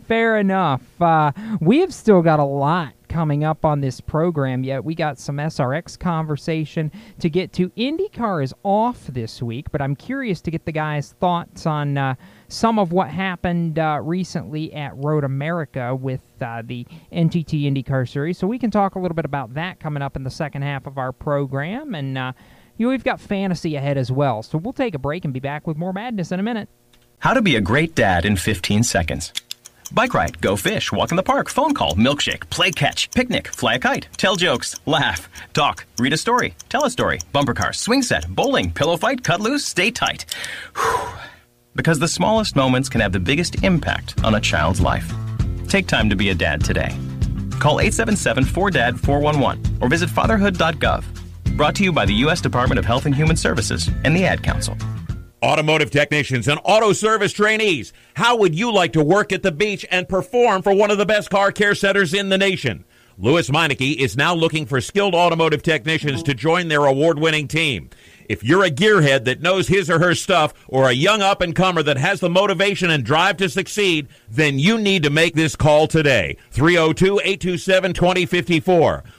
(laughs) Fair enough. Uh, we have still got a lot coming up on this program yet. We got some SRX conversation to get to. IndyCar is off this week, but I'm curious to get the guys' thoughts on uh, some of what happened uh, recently at Road America with uh, the NTT IndyCar Series. So we can talk a little bit about that coming up in the second half of our program. And uh, you we've got fantasy ahead as well. So we'll take a break and be back with more madness in a minute. How to be a great dad in 15 seconds. Bike ride, go fish, walk in the park, phone call, milkshake, play catch, picnic, fly a kite, tell jokes, laugh, talk, read a story, tell a story, bumper car, swing set, bowling, pillow fight, cut loose, stay tight. Whew. Because the smallest moments can have the biggest impact on a child's life. Take time to be a dad today. Call 877 4DAD 411 or visit fatherhood.gov. Brought to you by the U.S. Department of Health and Human Services and the Ad Council. Automotive technicians and auto service trainees, how would you like to work at the beach and perform for one of the best car care centers in the nation? Lewes Meineke is now looking for skilled automotive technicians to join their award winning team. If you're a gearhead that knows his or her stuff, or a young up and comer that has the motivation and drive to succeed, then you need to make this call today. 302 827 2054.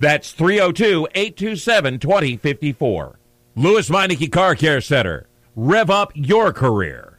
That's 302 827 2054. Lewes Meineke Car Care Center. Rev up your career.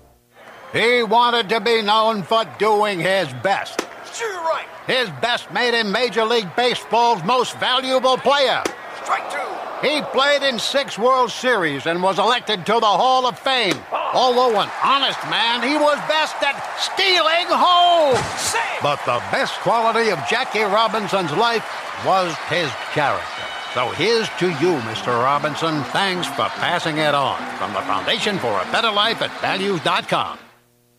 He wanted to be known for doing his best. Sure, right. His best made him Major League Baseball's most valuable player. Strike two. He played in six World Series and was elected to the Hall of Fame. Ah. Although an honest man, he was best at stealing home. But the best quality of Jackie Robinson's life was his character. So here's to you, Mr. Robinson. Thanks for passing it on. From the Foundation for a Better Life at values.com.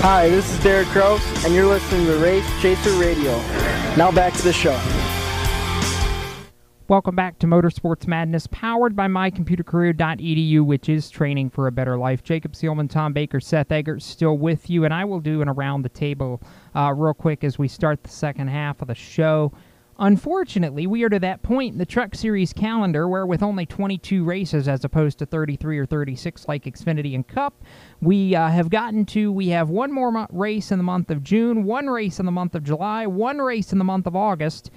Hi, this is Derek Kraus, and you're listening to Race Chaser Radio. Now back to the show. Welcome back to Motorsports Madness, powered by mycomputercareer.edu, which is training for a better life. Jacob Seelman, Tom Baker, Seth Eggert still with you, and I will do an around the table uh, real quick as we start the second half of the show. Unfortunately, we are to that point in the Truck Series calendar where, with only 22 races as opposed to 33 or 36 like Xfinity and Cup, we uh, have gotten to we have one more mo- race in the month of June, one race in the month of July, one race in the month of August,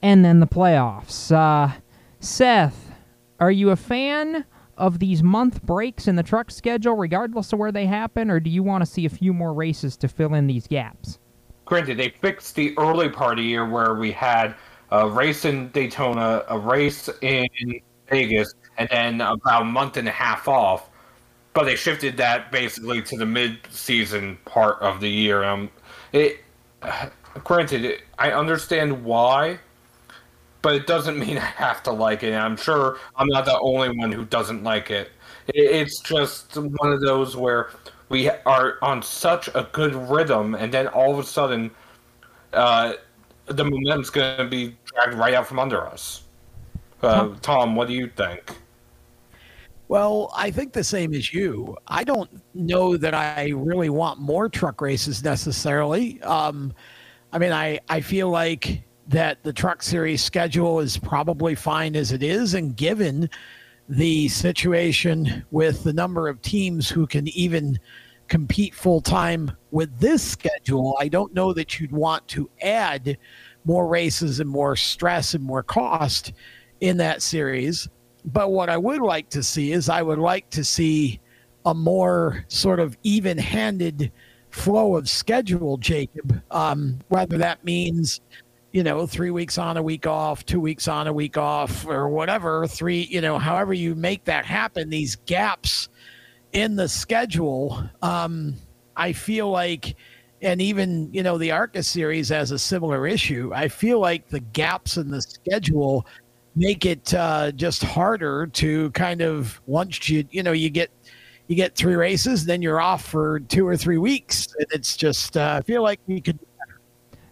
and then the playoffs. Uh, Seth, are you a fan of these month breaks in the truck schedule, regardless of where they happen, or do you want to see a few more races to fill in these gaps? Granted, they fixed the early part of the year where we had a race in Daytona, a race in Vegas, and then about a month and a half off. But they shifted that basically to the mid-season part of the year. Um, it, (sighs) granted, I understand why, but it doesn't (laughs) mean I have to like it. I'm sure I'm not the only one who doesn't like it it's just one of those where we are on such a good rhythm, and then all of a sudden, uh, the momentum's going to be dragged right out from under us. Uh, Tom, what do you think? Well, I think the same as you. I don't know that I really want more truck races necessarily. Um, I mean, I, I feel like that the truck series schedule is probably fine as it is, and given the situation with the number of teams who can even compete full time with this schedule, I don't know that you'd want to add more races and more stress and more cost in that series. But what I would like to see is I would like to see a more sort of even handed flow of schedule, Jacob. Um, whether that means, you know, three weeks on, a week off, two weeks on, a week off, or whatever, three, you know, however you make that happen, these gaps in the schedule, um, I feel like, and even you know the Arca series has a similar issue. I feel like the gaps in the schedule make it uh, just harder to kind of once you you know you get you get three races, then you're off for two or three weeks. It's just uh, I feel like we could.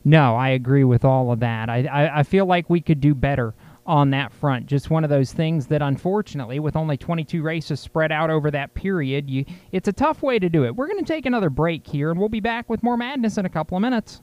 No, I agree with all of that. I, I, I feel like we could do better on that front. Just one of those things that, unfortunately, with only 22 races spread out over that period, you it's a tough way to do it. We're going to take another break here, and we'll be back with more madness in a couple of minutes.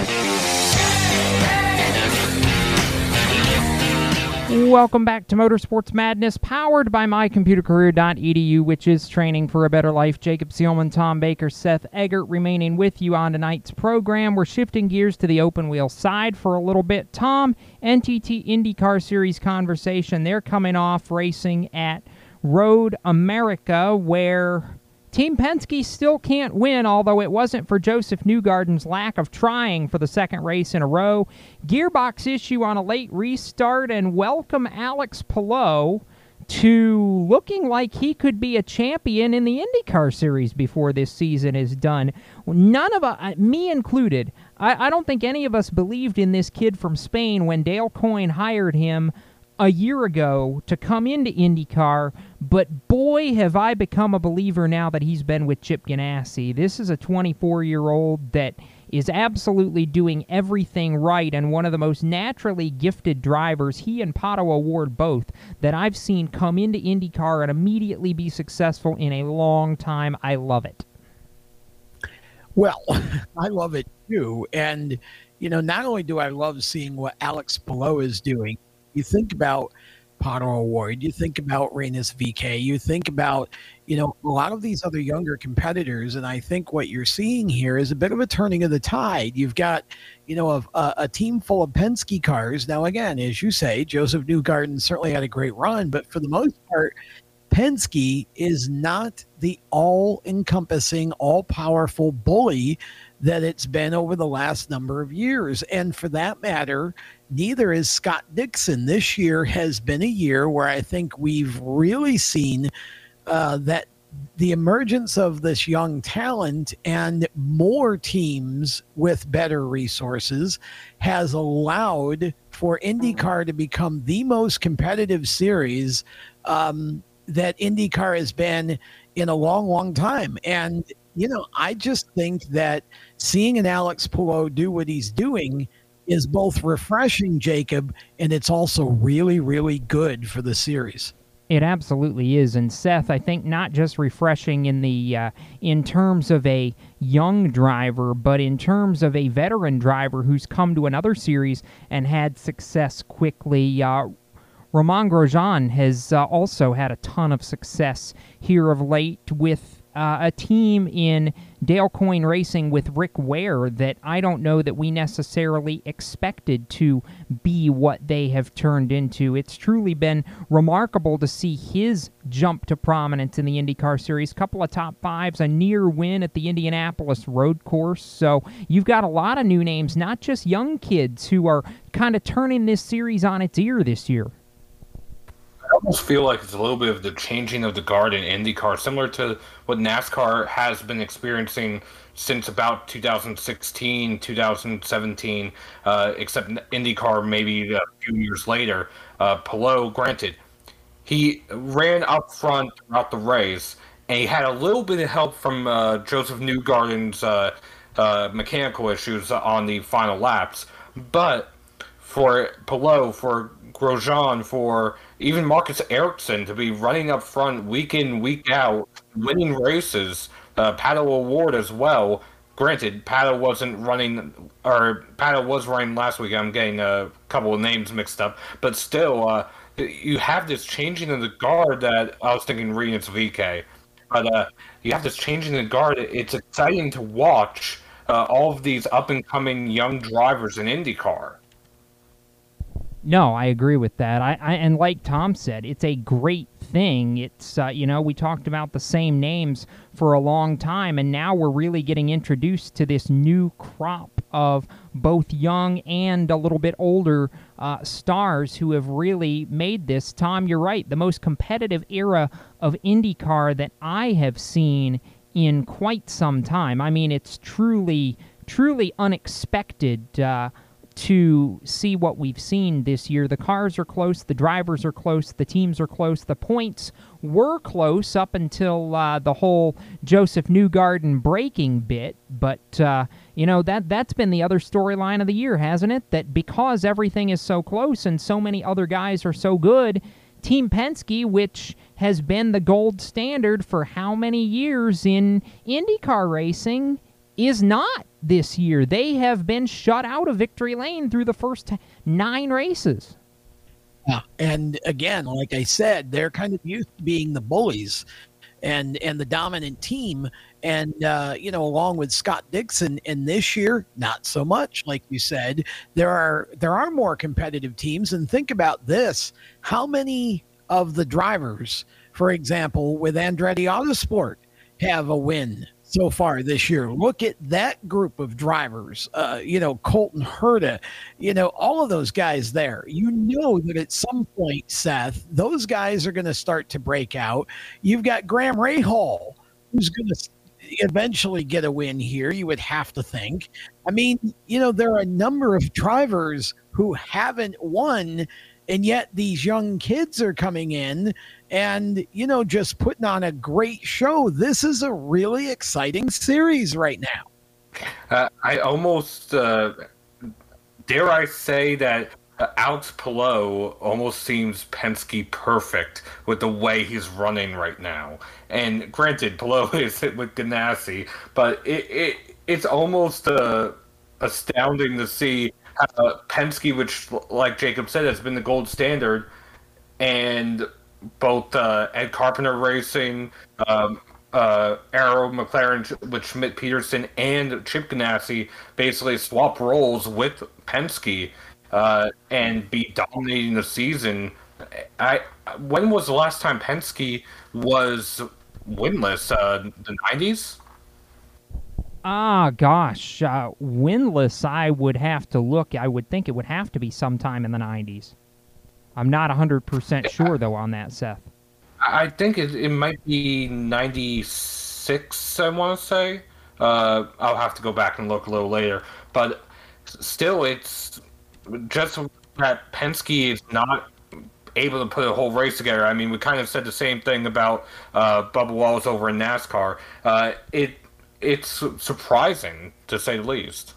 Welcome back to Motorsports Madness, powered by mycomputercareer.edu, which is training for a better life. Jacob Seelman, Tom Baker, Seth Eggert remaining with you on tonight's program. We're shifting gears to the open wheel side for a little bit. Tom, NTT IndyCar Series conversation. They're coming off racing at Road America, where Team Penske still can't win, although it wasn't for Josef Newgarden's lack of trying for the second race in a row. Gearbox issue on a late restart, and welcome Alex Palou to looking like he could be a champion in the IndyCar series before this season is done. None of us, me included, I, I don't think any of us believed in this kid from Spain when Dale Coyne hired him a year ago to come into IndyCar, but boy, have I become a believer now that he's been with Chip Ganassi. This is a 24 year old that is absolutely doing everything right and one of the most naturally gifted drivers, he and Pato O'Ward both, that I've seen come into IndyCar and immediately be successful in a long time. I love it. Well, (laughs) I love it too. And, you know, not only do I love seeing what Alex Palou is doing, you think about Pato O'Ward, you think about Rinus VeeKay, you think about, you know, a lot of these other younger competitors. And I think what you're seeing here is a bit of a turning of the tide. You've got, you know, a, a, uh, a team full of Penske cars. Now, again, as you say, Josef Newgarden certainly had a great run, but for the most part, Penske is not the all encompassing, all powerful bully that it's been over the last number of years. And for that matter, neither is Scott Dixon. This year has been a year where I think we've really seen uh, that the emergence of this young talent and more teams with better resources has allowed for IndyCar to become the most competitive series um, that IndyCar has been in a long, long time. And, you know, I just think that seeing an Alex Palou do what he's doing is both refreshing, Jacob, and it's also really, really good for the series. It absolutely is, and Seth, I think not just refreshing in the uh, in terms of a young driver, but in terms of a veteran driver who's come to another series and had success quickly. Uh, Romain Grosjean has uh, also had a ton of success here of late with uh, a team in Dale Coyne Racing with Rick Ware that I don't know that we necessarily expected to be what they have turned into. It's truly been remarkable to see his jump to prominence in the IndyCar Series. Couple of top fives, a near win at the Indianapolis Road Course. So you've got a lot of new names, not just young kids who are kind of turning this series on its ear this year. Almost feel like it's a little bit of the changing of the guard in IndyCar, similar to what NASCAR has been experiencing since about 2016, 2017, uh, except IndyCar maybe a few years later. Uh, Palou, granted, he ran up front throughout the race, and he had a little bit of help from uh, Josef Newgarden's uh, uh, mechanical issues on the final laps. But for Palou, for Grosjean, for even Marcus Ericsson to be running up front week in, week out, winning races. Uh, Pato O'Ward as well. Granted, Pato wasn't running, or Pato was running last week. I'm getting a couple of names mixed up, but still, uh, you have this changing of the guard that I was thinking reading it's VeeKay, but uh, you have this changing the guard. It's exciting to watch uh, all of these up and coming young drivers in IndyCar. No, I agree with that. I, I, and like Tom said, it's a great thing. It's uh, you know we talked about the same names for a long time, and now we're really getting introduced to this new crop of both young and a little bit older uh, stars who have really made this. Tom, you're right. The most competitive era of IndyCar that I have seen in quite some time. I mean, it's truly, truly unexpected. Uh, to see what we've seen this year. The cars are close, the drivers are close, the teams are close, the points were close up until uh, the whole Josef Newgarden breaking bit. But uh, you know that that's been the other storyline of the year, hasn't it? That because everything is so close and so many other guys are so good. Team Penske, which has been the gold standard for how many years in IndyCar racing, is not this year. They have been shut out of victory lane through the first nine races. Yeah, and again, like I said, they're kind of used to being the bullies and and the dominant team. And uh, you know along with Scott Dixon and this year not so much like you said. There are there are more competitive teams. And think about this. How many of the drivers for example with Andretti Autosport have a win so far this year. Look at that group of drivers. Uh, you know, Colton Herta, you know, all of those guys there. You know that at some point, Seth, those guys are going to start to break out. You've got Graham Rahal, who's going to eventually get a win here, you would have to think. I mean, you know, there are a number of drivers who haven't won and yet these young kids are coming in and you know just putting on a great show this is a really exciting series right now. Uh, i almost uh, dare i say that uh, alex palou almost seems penske perfect with the way he's running right now. And granted palou (laughs) is with ganassi but it, it it's almost uh, astounding to see uh, Penske, which, like Jacob said, has been the gold standard, and both uh, Ed Carpenter Racing, um, uh, Arrow McLaren with Schmidt Peterson, and Chip Ganassi basically swap roles with Penske uh, and be dominating the season. I when was the last time Penske was winless? Uh, the nineties. Ah, gosh, uh, winless. I would have to look. I would think it would have to be sometime in the '90s. I'm not 100% sure though on that, Seth. I think it, it might be 96, I want to say. Uh, I'll have to go back and look a little later. But still, it's just that Penske is not able to put a whole race together. I mean, we kind of said the same thing about uh, Bubba Wallace over in NASCAR. Uh, it It's surprising, to say the least.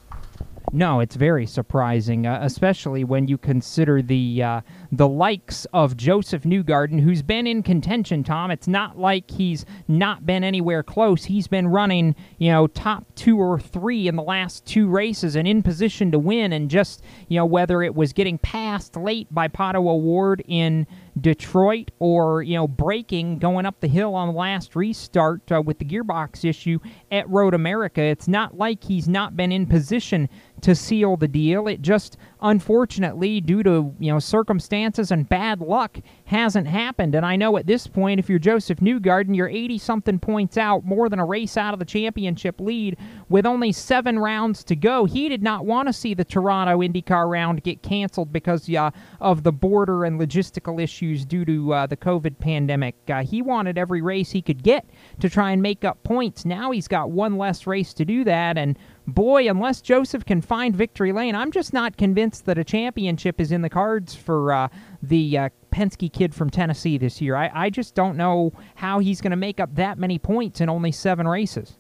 No, it's very surprising, uh, especially when you consider the uh, the likes of Josef Newgarden, who's been in contention. Tom, it's not like he's not been anywhere close. He's been running, you know, top two or three in the last two races and in position to win. And just you know whether it was getting passed late by Pato O'Ward in Detroit or you know braking going up the hill on the last restart uh, with the gearbox issue at Road America. It's not like he's not been in position to seal the deal. It just unfortunately due to you know circumstances and bad luck hasn't happened. And I know at this point, if you're Josef Newgarden, you're 80 something points out, more than a race out of the championship lead with only seven rounds to go. He did not want to see the Toronto IndyCar round get canceled because uh, of the border and logistical issues due to uh, the COVID pandemic. Uh, he wanted every race he could get to try and make up points. Now he's got one less race to do that, and boy, unless Josef can find victory lane, I'm just not convinced that a championship is in the cards for uh, the uh, Penske kid from Tennessee this year. I, I just don't know how he's going to make up that many points in only seven races.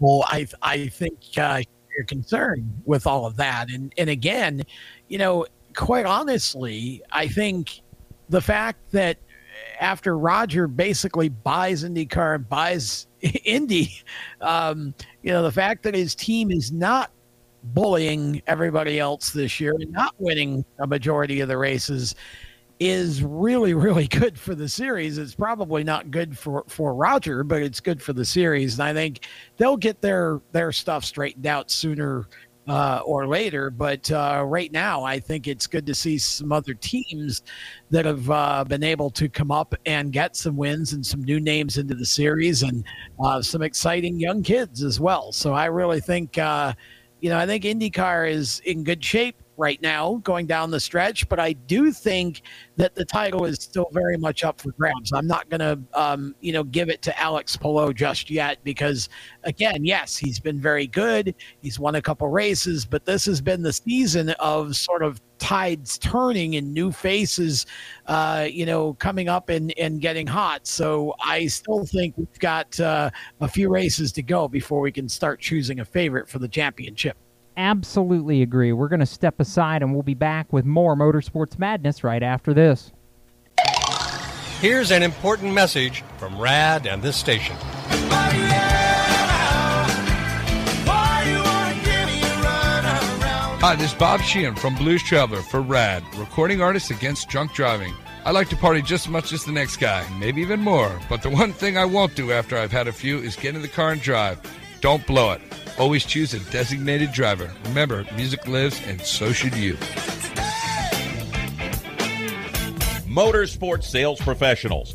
Well, I I think uh, you're concerned with all of that, and and again, you know, quite honestly, I think the fact that after Roger basically buys IndyCar, and buys (laughs) Indy, um, you know, the fact that his team is not bullying everybody else this year and not winning a majority of the races is really (laughs) really good for the series. It's probably not good for for roger but it's good for the series. And i think they'll get their their stuff straightened out sooner uh, or later but uh, right now i think it's good to see some other teams that have uh, been able to come up and get some wins and some new names into the series and uh, some exciting young kids as well. So i really think uh, you know, I think IndyCar is in good shape right now going down the stretch, but I do think that the title is still very much up for grabs. I'm not going to, um, you know, give it to Alex Palou just yet because, again, yes, he's been very good. He's won a couple races, but this has been the season of sort of tides turning and new faces, uh, you know, coming up and, and getting hot. So I still think we've got uh, a few races to go before we can start choosing a favorite for the championship. Absolutely agree. We're going to step aside and we'll be back with more Motorsports Madness right after this. Here's an important message from RAD and this station. Hi, this is Bob Sheehan from Blues Traveler for RAD, recording artists against drunk driving. I like to party just as much as the next guy, maybe even more. But the one thing I won't do after I've had a few is get in the car and drive. Don't blow it. Always choose a designated driver. Remember, music lives, and so should you. Motorsports Sales Professionals.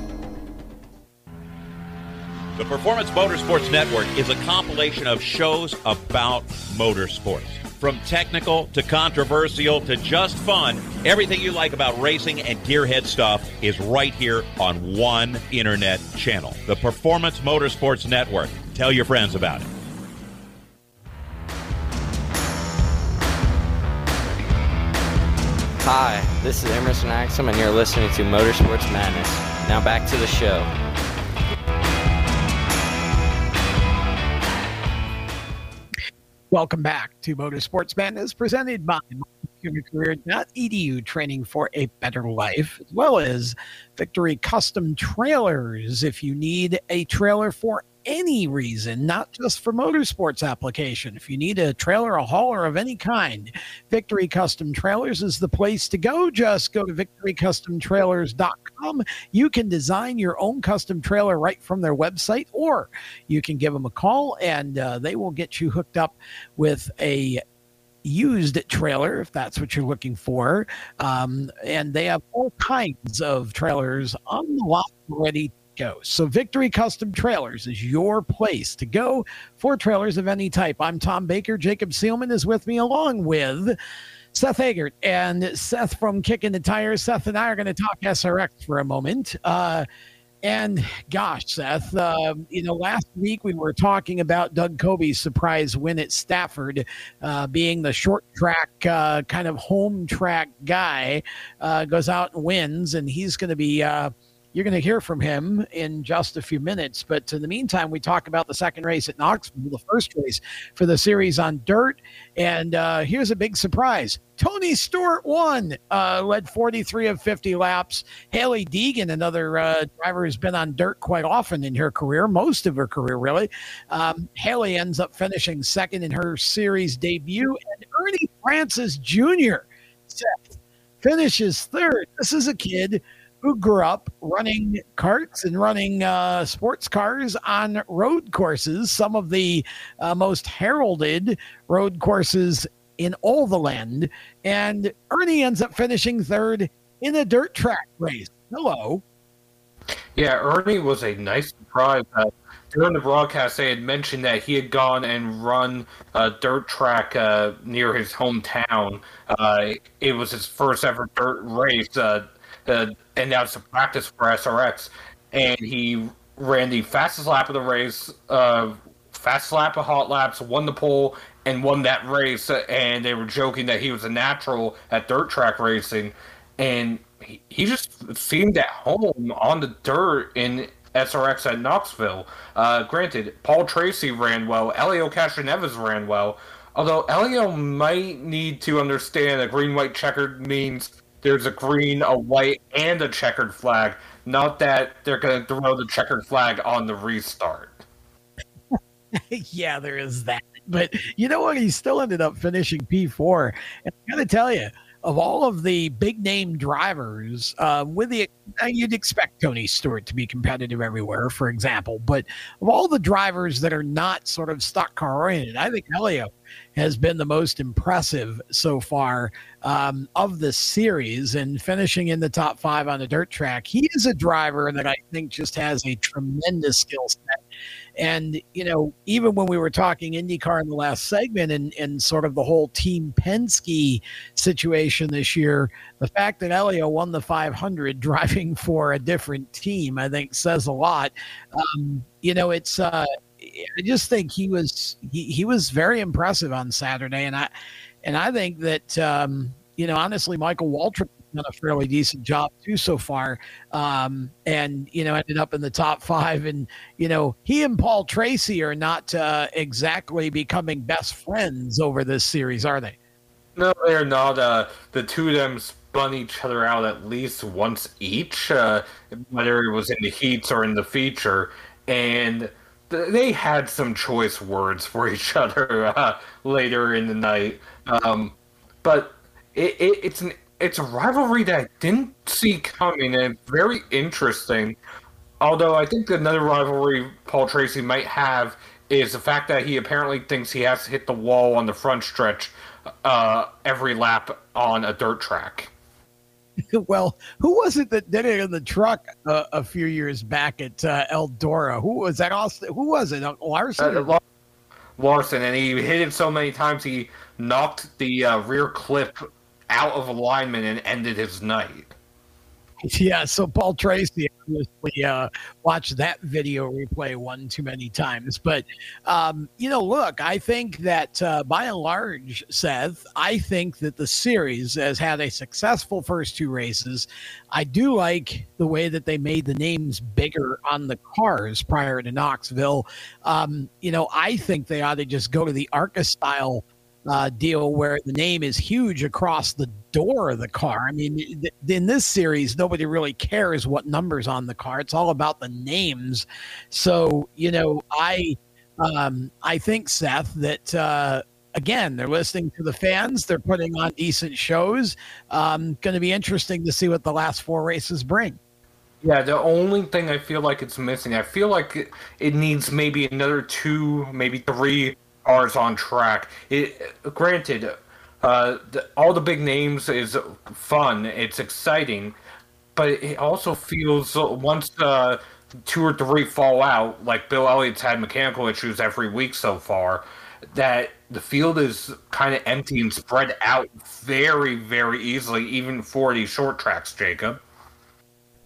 The Performance Motorsports Network is a compilation of shows about motorsports. From technical to controversial to just fun, everything you like about racing and gearhead stuff is right here on one internet channel. The Performance Motorsports Network. Tell your friends about it. Hi, this is Emerson Axsom, and you're listening to Motorsports Madness. Now back to the show. Welcome back to Motorsports Madness, presented by computercareer.edu, training for a better life, as well as Victory Custom Trailers. If you need a trailer for any reason, not just for motorsports application. If you need a trailer, a hauler of any kind, Victory Custom Trailers is the place to go. Just go to victorycustomtrailers.com. You can design your own custom trailer right from their website, or you can give them a call and uh, they will get you hooked up with a used trailer if that's what you're looking for um, and they have all kinds of trailers on the lot ready So Victory Custom Trailers is your place to go for trailers of any type. I'm Tom Baker. Jacob Seelman is with me along with Seth Eggert and Seth from Kicking the Tires. Seth and I are going to talk SRX for a moment. Uh, and gosh, Seth, uh, you know, last week we were talking about Doug Coby's surprise win at Stafford, uh, being the short track uh, kind of home track guy, uh, goes out and wins, and he's going to be uh, you're going to hear from him in just a few minutes. But in the meantime, we talk about the second race at Knoxville, the first race for the series on dirt. And uh, here's a big surprise Tony Stewart won, uh, led 43 of 50 laps. Hailie Deegan, another uh, driver who's been on dirt quite often in her career, most of her career, really. Um, Hailie ends up finishing second in her series debut. And Ernie Francis Jr. finishes third. This is a kid who grew up running karts and running uh, sports cars on road courses, some of the uh, most heralded road courses in all the land. And Ernie ends up finishing third in a dirt track race. Hello. Yeah, Ernie was a nice surprise. Uh, during the broadcast, they had mentioned that he had gone and run a dirt track uh, near his hometown. Uh, it was his first ever dirt race. And that was a practice for SRX. And he ran the fastest lap of the race, uh, fastest lap of hot laps, won the pole, and won that race. And they were joking that he was a natural at dirt track racing. And he, he just seemed at home on the dirt in SRX at Knoxville. Uh, granted, Paul Tracy ran well, Helio Castroneves ran well. Although Helio might need to understand that green white checkered means there's a green, a white, and a checkered flag. Not that they're going to throw the checkered flag on the restart. (laughs) yeah, there is that. But you know what? He still ended up finishing P4. And I got to tell you, of all of the big name drivers, uh, with the uh, you'd expect Tony Stewart to be competitive everywhere, for example, but of all the drivers that are not sort of stock car oriented, I think Helio has been the most impressive so far um, of the series and finishing in the top five on the dirt track. He is a driver that I think just has a tremendous skill set And, you know, even when we were talking IndyCar in the last segment and, and sort of the whole Team Penske situation this year, the fact that Helio won the 500 driving (laughs) for a different team, I think says a lot. Um, you know, it's, uh, I just think he was, he, he was very impressive on Saturday. And I, and I think that, um, you know, honestly, Michael Waltrip done a fairly decent job too so far. Um, and, you know, ended up in the top five. And, you know, he and Paul Tracy are not uh, exactly becoming best friends over this series, are they? No, they're not. Uh, the two of them spun each other out at least once each, uh, whether it was in the heats or in the feature. And they had some choice words for each (laughs) other uh, later in the night. Um, but it, it, it's an it's a rivalry that I didn't see coming, and very interesting. Although I think another rivalry Paul Tracy might have is the fact that he apparently thinks he has to hit the wall on the front stretch uh, every lap on a dirt track. (laughs) well, who was it that did it in the truck uh, a few years back at uh, Eldora? Who was that? Austin? Who was it? Larson? Uh, Larson, and he hit it so many times he knocked the uh, rear clip out of alignment and ended his night. Yeah, so Paul Tracy obviously uh, watched that video replay one too many times. But, um, you know, look, I think that uh, by and large, Seth, I think that the series has had a successful first two races. I do like the way that they made the names bigger on the cars prior to Knoxville. Um, you know, I think they ought to just go to the ARCA style uh, deal where the name is huge across the door of the car. I mean, th- in this series, nobody really cares what numbers on the car. It's all about the names. So, you know, I um, I think Seth that uh, again they're listening to the fans. They're putting on decent shows. Um, Going to be interesting to see what the last four races bring. Yeah, the only thing I feel like it's missing, I feel like it, it needs maybe another two, maybe three cars on track. It, granted, uh, the, all the big names is fun. It's exciting, but it also feels once uh, two or three fall out, like Bill Elliott's had mechanical issues every week so far, that the field is kind of empty and spread out very, very easily, even for these short tracks, Jacob.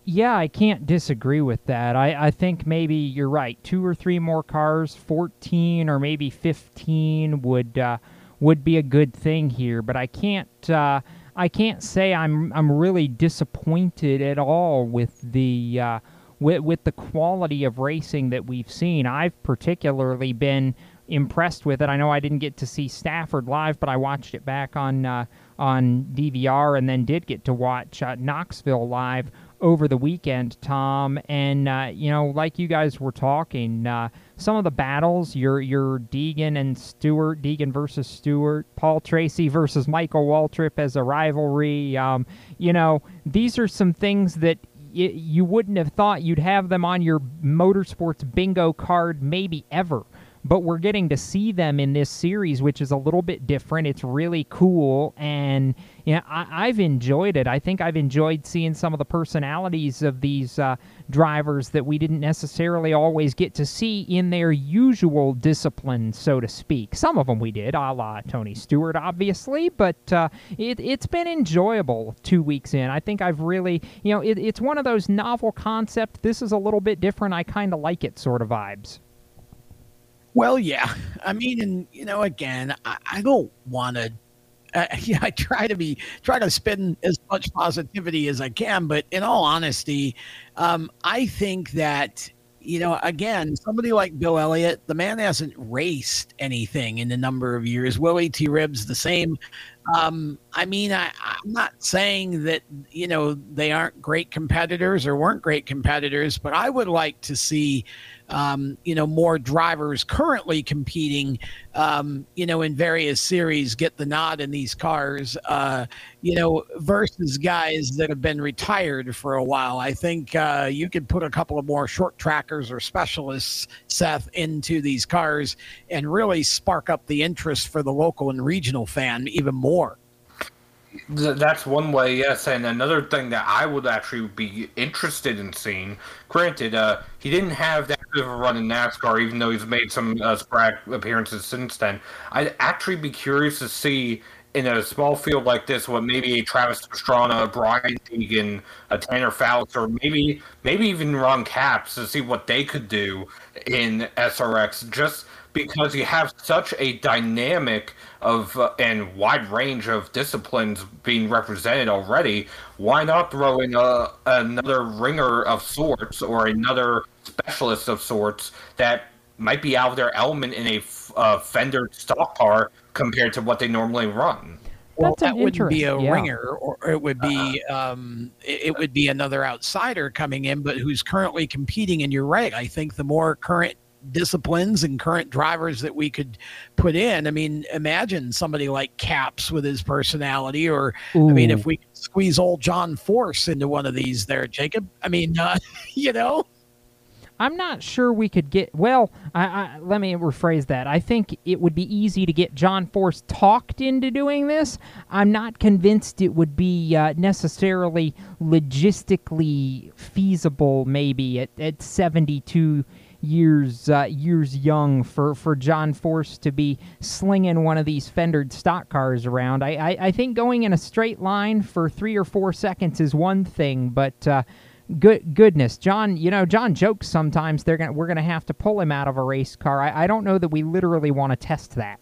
Yeah, I can't disagree with that. I, I think maybe you're right. Two or three more cars, 14 or maybe 15 would uh, would be a good thing here. But I can't uh, I can't say I'm I'm really disappointed at all with the uh, with with the quality of racing that we've seen. I've particularly been impressed with it. I know I didn't get to see Stafford live, but I watched it back on uh, on DVR and then did get to watch uh, Knoxville live over the weekend, Tom. And uh, you know, like you guys were talking, uh, some of the battles, your your Deegan and Stewart, Deegan versus Stewart, Paul Tracy (laughs) versus Michael Waltrip as a rivalry. Um, you know, these are some things that y- you wouldn't have thought you'd have them on your motorsports bingo card, maybe ever but we're getting to see them in this series, which is a little bit different. It's really cool, and yeah, I, have enjoyed it. I think I've enjoyed seeing some of the personalities of these uh, drivers that we didn't necessarily always get to see in their usual discipline, so to speak. Some of them we did, a la Tony Stewart, obviously, but uh, it, has been enjoyable two weeks in. I think I've really, you know, it, it's one of those novel concept. This is a little bit different. I kind of like it sort of vibes. Well, yeah. I mean, and you know, again, I, I don't want to. Uh, (laughs) yeah, I try to be try to spin as much positivity as I can, but in all honesty, um, I think that you know, again, somebody like Bill Elliott, the man hasn't raced anything in a number of years. Willy T. Ribbs, the same. Um, I mean, I, I'm not saying that, you know, they aren't great competitors or weren't great competitors, but I would like to see um, you know, more drivers currently competing, um, you know, in various series get the nod in these cars, uh, you know, versus guys that have been retired for a while. I think uh, you could put a couple of more short trackers or specialists, Seth, into these cars and really spark up the interest for the local and regional fan even more. That's one way, yes. And another thing that I would actually be interested in seeing, granted, uh, he didn't have that of a run in NASCAR, even though he's made some uh, sporadic appearances since then. I'd actually be curious to see in a small field like this what maybe a Travis Pastrana, a Brian Deegan, a Tanner Foust, or maybe maybe even Ron Capps to see what they could do in SRX. Just because you have such a dynamic of uh, and wide range of disciplines being represented already, why not throw in a, another ringer of sorts or another specialist of sorts that might be out of their element in a uh, Fender stock car compared to what they normally run? Well, that wouldn't be a yeah. ringer, or it would be um, it would be another outsider coming in, but who's currently competing. And you're right. I think the more current disciplines and current drivers that we could put in. I mean, imagine somebody like Capps with his personality, or Ooh. I mean, if we squeeze old John Force into one of these there, Jacob. I mean, uh, (laughs) you know. I'm not sure we could get. Well, I, I, let me rephrase that. I think it would be easy to get John Force talked into doing this. I'm not convinced it would be uh, necessarily logistically feasible. Maybe at, at 72 years uh, years young for, for John Force to be slinging one of these fendered stock cars around. I, I, I, think going in a straight line for three or four seconds is one thing, but uh, good goodness, John. You know, John jokes sometimes they're gonna we're gonna have to pull him out of a race car. I, I don't know that we literally want to test that.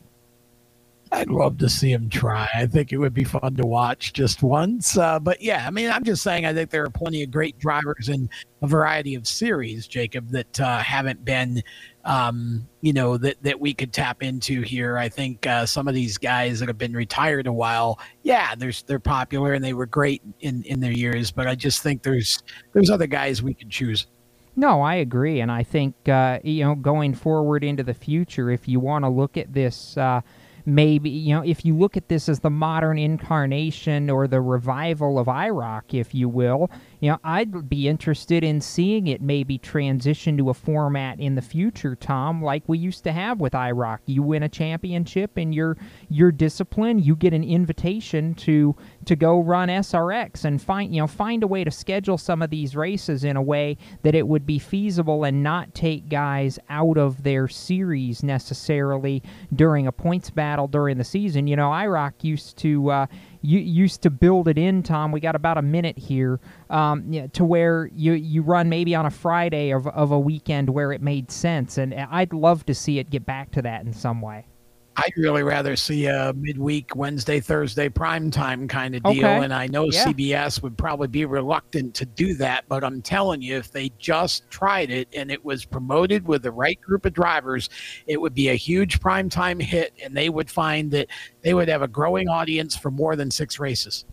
I'd love to see him try. I think it would be fun to watch just once. Uh, but yeah, I mean, I'm just saying, I think there are plenty of great drivers in a variety of series, Jacob, that uh, haven't been, um, you know, that, that we could tap into here. I think uh, some of these guys that have been retired a while, yeah, there's they're popular and they were great in, in their years. But I just think there's there's other guys we could choose. No, I agree, and I think uh, you know going forward into the future, if you want to look at this uh, maybe you know if you look at this as the modern incarnation or the revival of IROC, if you will, you know I'd be interested in seeing it maybe transition to a format in the future, Tom, like we used to have with IROC. You win a championship in your your discipline, you get an invitation to to go run SRX and find you know find a way to schedule some of these races in a way that it would be feasible and not take guys out of their series necessarily during a points battle during the season. You know, IROC used to uh, used to build it in, Tom. We got about a minute here um, to where you you run maybe on a Friday of of a weekend where it made sense, and I'd love to see it get back to that in some way. I'd really rather see a midweek Wednesday, Thursday prime time kind of deal. Okay. And I know yeah. CBS would probably be reluctant to do that, but I'm telling you, if they just tried it and it was promoted with the right group of drivers, it would be a huge prime time hit and they would find that they would have a growing audience for more than six races.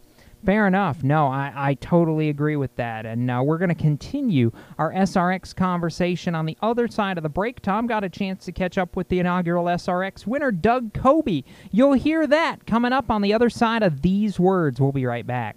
Fair enough. No, I, I totally agree with that. And uh, we're going to continue our SRX conversation on the other side of the break. Tom got a chance to catch up with the inaugural SRX winner, Doug Coby. You'll hear that coming up on the other side of these words. We'll be right back.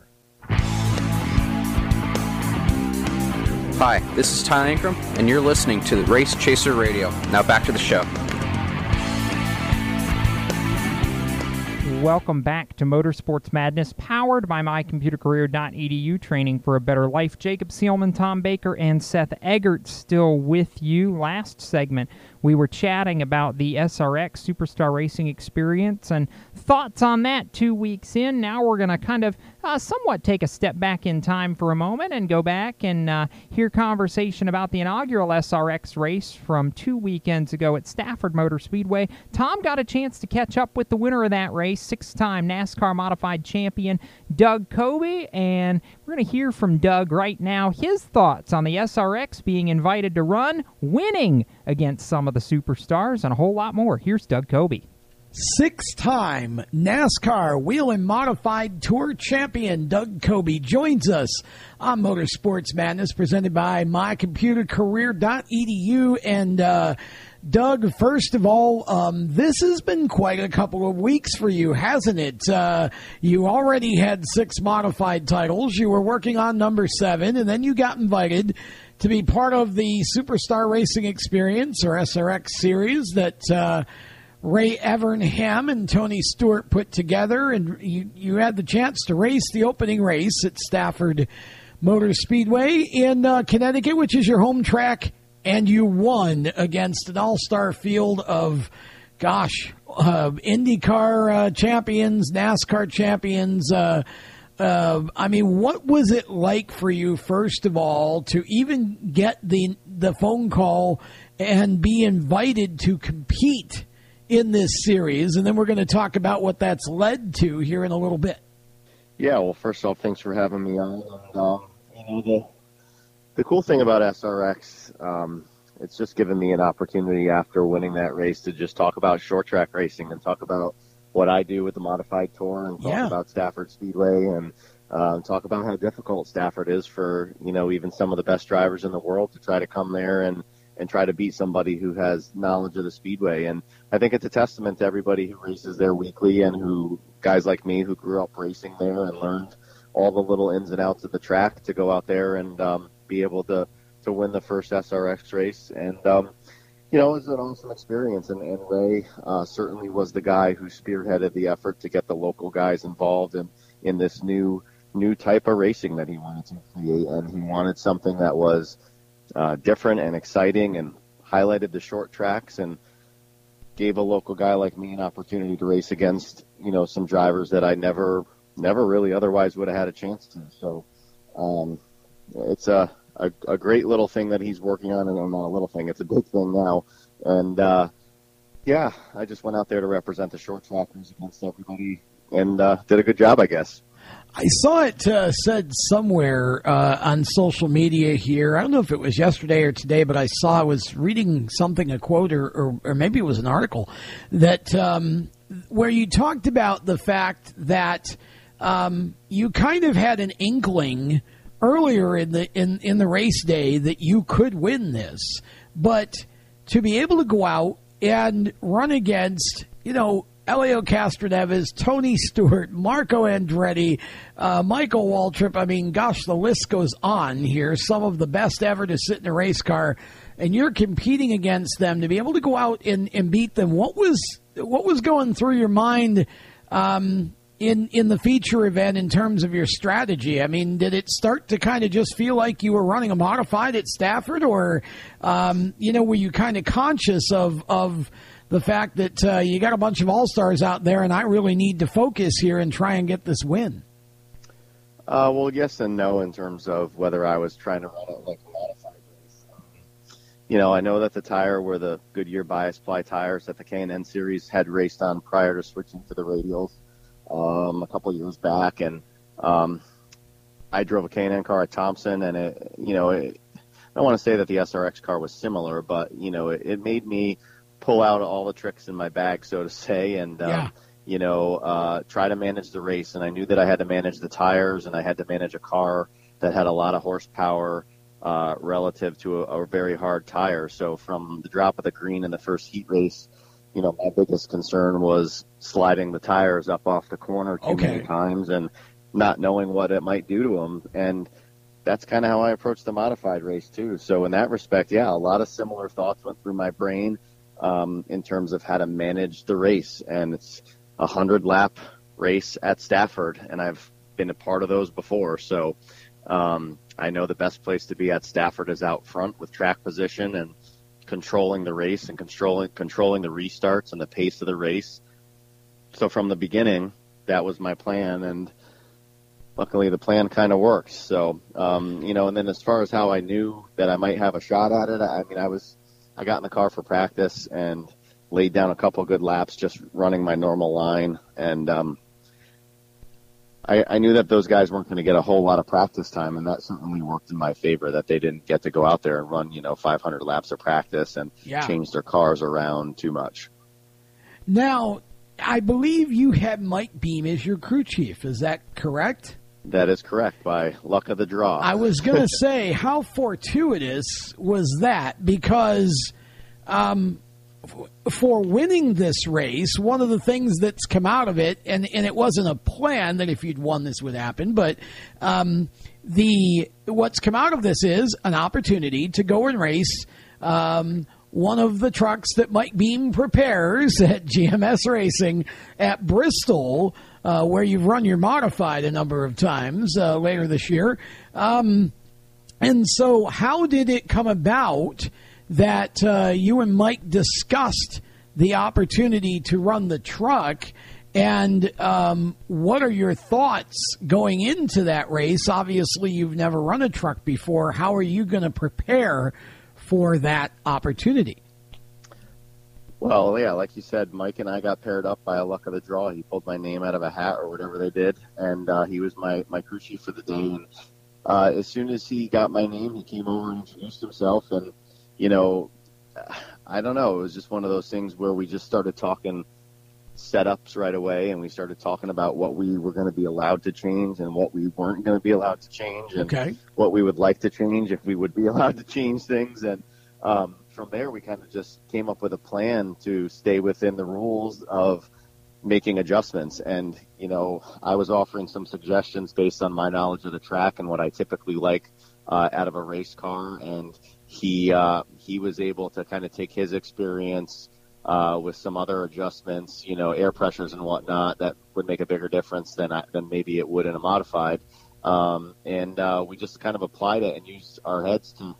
Hi, this is Ty Ankrum, and you're listening to the Race Chaser Radio. Now back to the show. Welcome back to Motorsports Madness, powered by mycomputercareer.edu, training for a better life. Jacob Seelman, Tom Baker, and Seth Eggert still with you. Last segment, we were chatting about the SRX Superstar Racing experience and thoughts on that two weeks in. Now we're going to kind of uh, somewhat take a step back in time for a moment and go back and uh, hear conversation about the inaugural SRX race from two weekends ago at Stafford Motor Speedway. Tom got a chance to catch up with the winner of that race, six time NASCAR modified champion Doug Coby, and we're going to hear from Doug right now his thoughts on the SRX being invited to run, winning against some of the superstars, and a whole lot more. Here's Doug Coby. Six time NASCAR Whelen Modified Tour champion Doug Coby joins us on Motorsports Madness presented by mycomputercareer.edu. And, uh, Doug, first of all, um, this has been quite a couple of weeks for you, hasn't it? Uh, you already had six modified titles. You were working on number seven, and then you got invited to be part of the Superstar Racing Experience or SRX series that uh, Ray Evernham and Tony Stewart put together, and you you had the chance to race the opening race at Stafford Motor Speedway in uh, Connecticut, which is your home track, and you won against an all-star field of, gosh, uh, IndyCar uh, champions, NASCAR champions. Uh, uh, I mean, what was it like for you, first of all, to even get the the phone call and be invited to compete in this series? And then we're going to talk about what that's led to here in a little bit. Yeah, well, first off, thanks for having me on. And, um, you know, the the cool thing about SRX, um, it's just given me an opportunity after winning that race to just talk about short track racing and talk about what I do with the modified tour and talk Yeah. about Stafford Speedway and uh, talk about how difficult Stafford is for you know even some of the best drivers in the world to try to come there and and try to beat somebody who has knowledge of the speedway. And I think it's a testament to everybody who races there weekly and who guys like me who grew up racing there and learned all the little ins and outs of the track to go out there and um, be able to to win the first SRX race. And um, you know, it was an awesome experience, and, and Ray uh, certainly was the guy who spearheaded the effort to get the local guys involved in, in this new new type of racing that he wanted to create, and he wanted something that was uh, different and exciting, and highlighted the short tracks, and gave a local guy like me an opportunity to race against you know some drivers that I never never really otherwise would have had a chance to. So um, it's a, a a great little thing that he's working on, and not a little thing; it's a big thing now. And uh, yeah, I just went out there to represent the short trackers against everybody, and uh, did a good job, I guess. I saw it uh, said somewhere uh, on social media here. I don't know if it was yesterday or today, but I saw I was reading something, a quote, or, or, or maybe it was an article that um, where you talked about the fact that um, you kind of had an inkling earlier in the in, in the race day that you could win this, but to be able to go out and run against, you know, Helio Castroneves, Tony Stewart, Marco Andretti, uh, Michael Waltrip. I mean, gosh, the list goes on here. Some of the best ever to sit in a race car, and you're competing against them to be able to go out and, and beat them. What was what was going through your mind um, in in the feature event in terms of your strategy? I mean, did it start to kind of just feel like you were running a modified at Stafford, or um, you know, were you kind of conscious of of the fact that uh, you got a bunch of all stars out there, and I really need to focus here and try and get this win? Uh, well, yes and no in terms of whether I was trying to run it like a modified race. Um, you know, I know that the tire were the Goodyear bias ply tires that the K&N series had raced on prior to switching to the radials um, a couple years back, and um, I drove a K&N car at Thompson, and it, you know, it, I don't want to say that the SRX car was similar, but you know, it, it made me pull out all the tricks in my bag, so to say, and um, Yeah. you know, uh, try to manage the race. And I knew that I had to manage the tires, and I had to manage a car that had a lot of horsepower uh, relative to a, a very hard tire. So from the drop of the green in the first heat race, you know, my biggest concern was sliding the tires up off the corner too Okay. many times and not knowing what it might do to them. And that's kind of how I approached the modified race too. So in that respect, yeah, a lot of similar thoughts went through my brain um, in terms of how to manage the race. And it's a hundred lap race at Stafford, and I've been a part of those before. So um, I know the best place to be at Stafford is out front with track position and controlling the race and controlling controlling the restarts and the pace of the race. So from the beginning, that was my plan, and luckily the plan kind of works. So um, you know, and then as far as how I knew that I might have a shot at it, I mean, I was I got in the car for practice and laid down a couple good laps just running my normal line, and um, I, I knew that those guys weren't going to get a whole lot of practice time, and that certainly worked in my favor. That they didn't get to go out there and run, you know, 500 laps of practice and Yeah. change their cars around too much. Now, I believe you had Mike Beam as your crew chief. Is that correct? That is correct by luck of the draw. I was going (laughs) to say, how fortuitous was that? Because um, f- for winning this race, one of the things that's come out of it, and, and it wasn't a plan that if you'd won this would happen, but um, the what's come out of this is an opportunity to go and race. Um, one of the trucks that Mike Beam prepares at GMS Racing at Bristol, uh, where you've run your modified a number of times uh, later this year. Um, and so, how did it come about that uh, you and Mike discussed the opportunity to run the truck? And um, what are your thoughts going into that race? Obviously, you've never run a truck before. How are you going to prepare for that opportunity? Well, yeah, like you said, Mike and I got paired up by a luck of the draw. He pulled my name out of a hat or whatever they did, and uh, he was my my crew chief for the day. And uh, as soon as he got my name, he came over and introduced himself. And you know, I don't know, it was just one of those things where we just started talking setups right away, and we started talking about what we were going to be allowed to change and what we weren't going to be allowed to change, and Okay. what we would like to change if we would be (laughs) allowed to change things. And um, from there, we kind of just came up with a plan to stay within the rules of making adjustments. And, you know, I was offering some suggestions based on my knowledge of the track and what I typically like uh, out of a race car. And he, uh, he was able to kind of take his experience uh, with some other adjustments, you know, air pressures and whatnot that would make a bigger difference than I, than maybe it would in a modified. Um, and uh, we just kind of applied it and used our heads to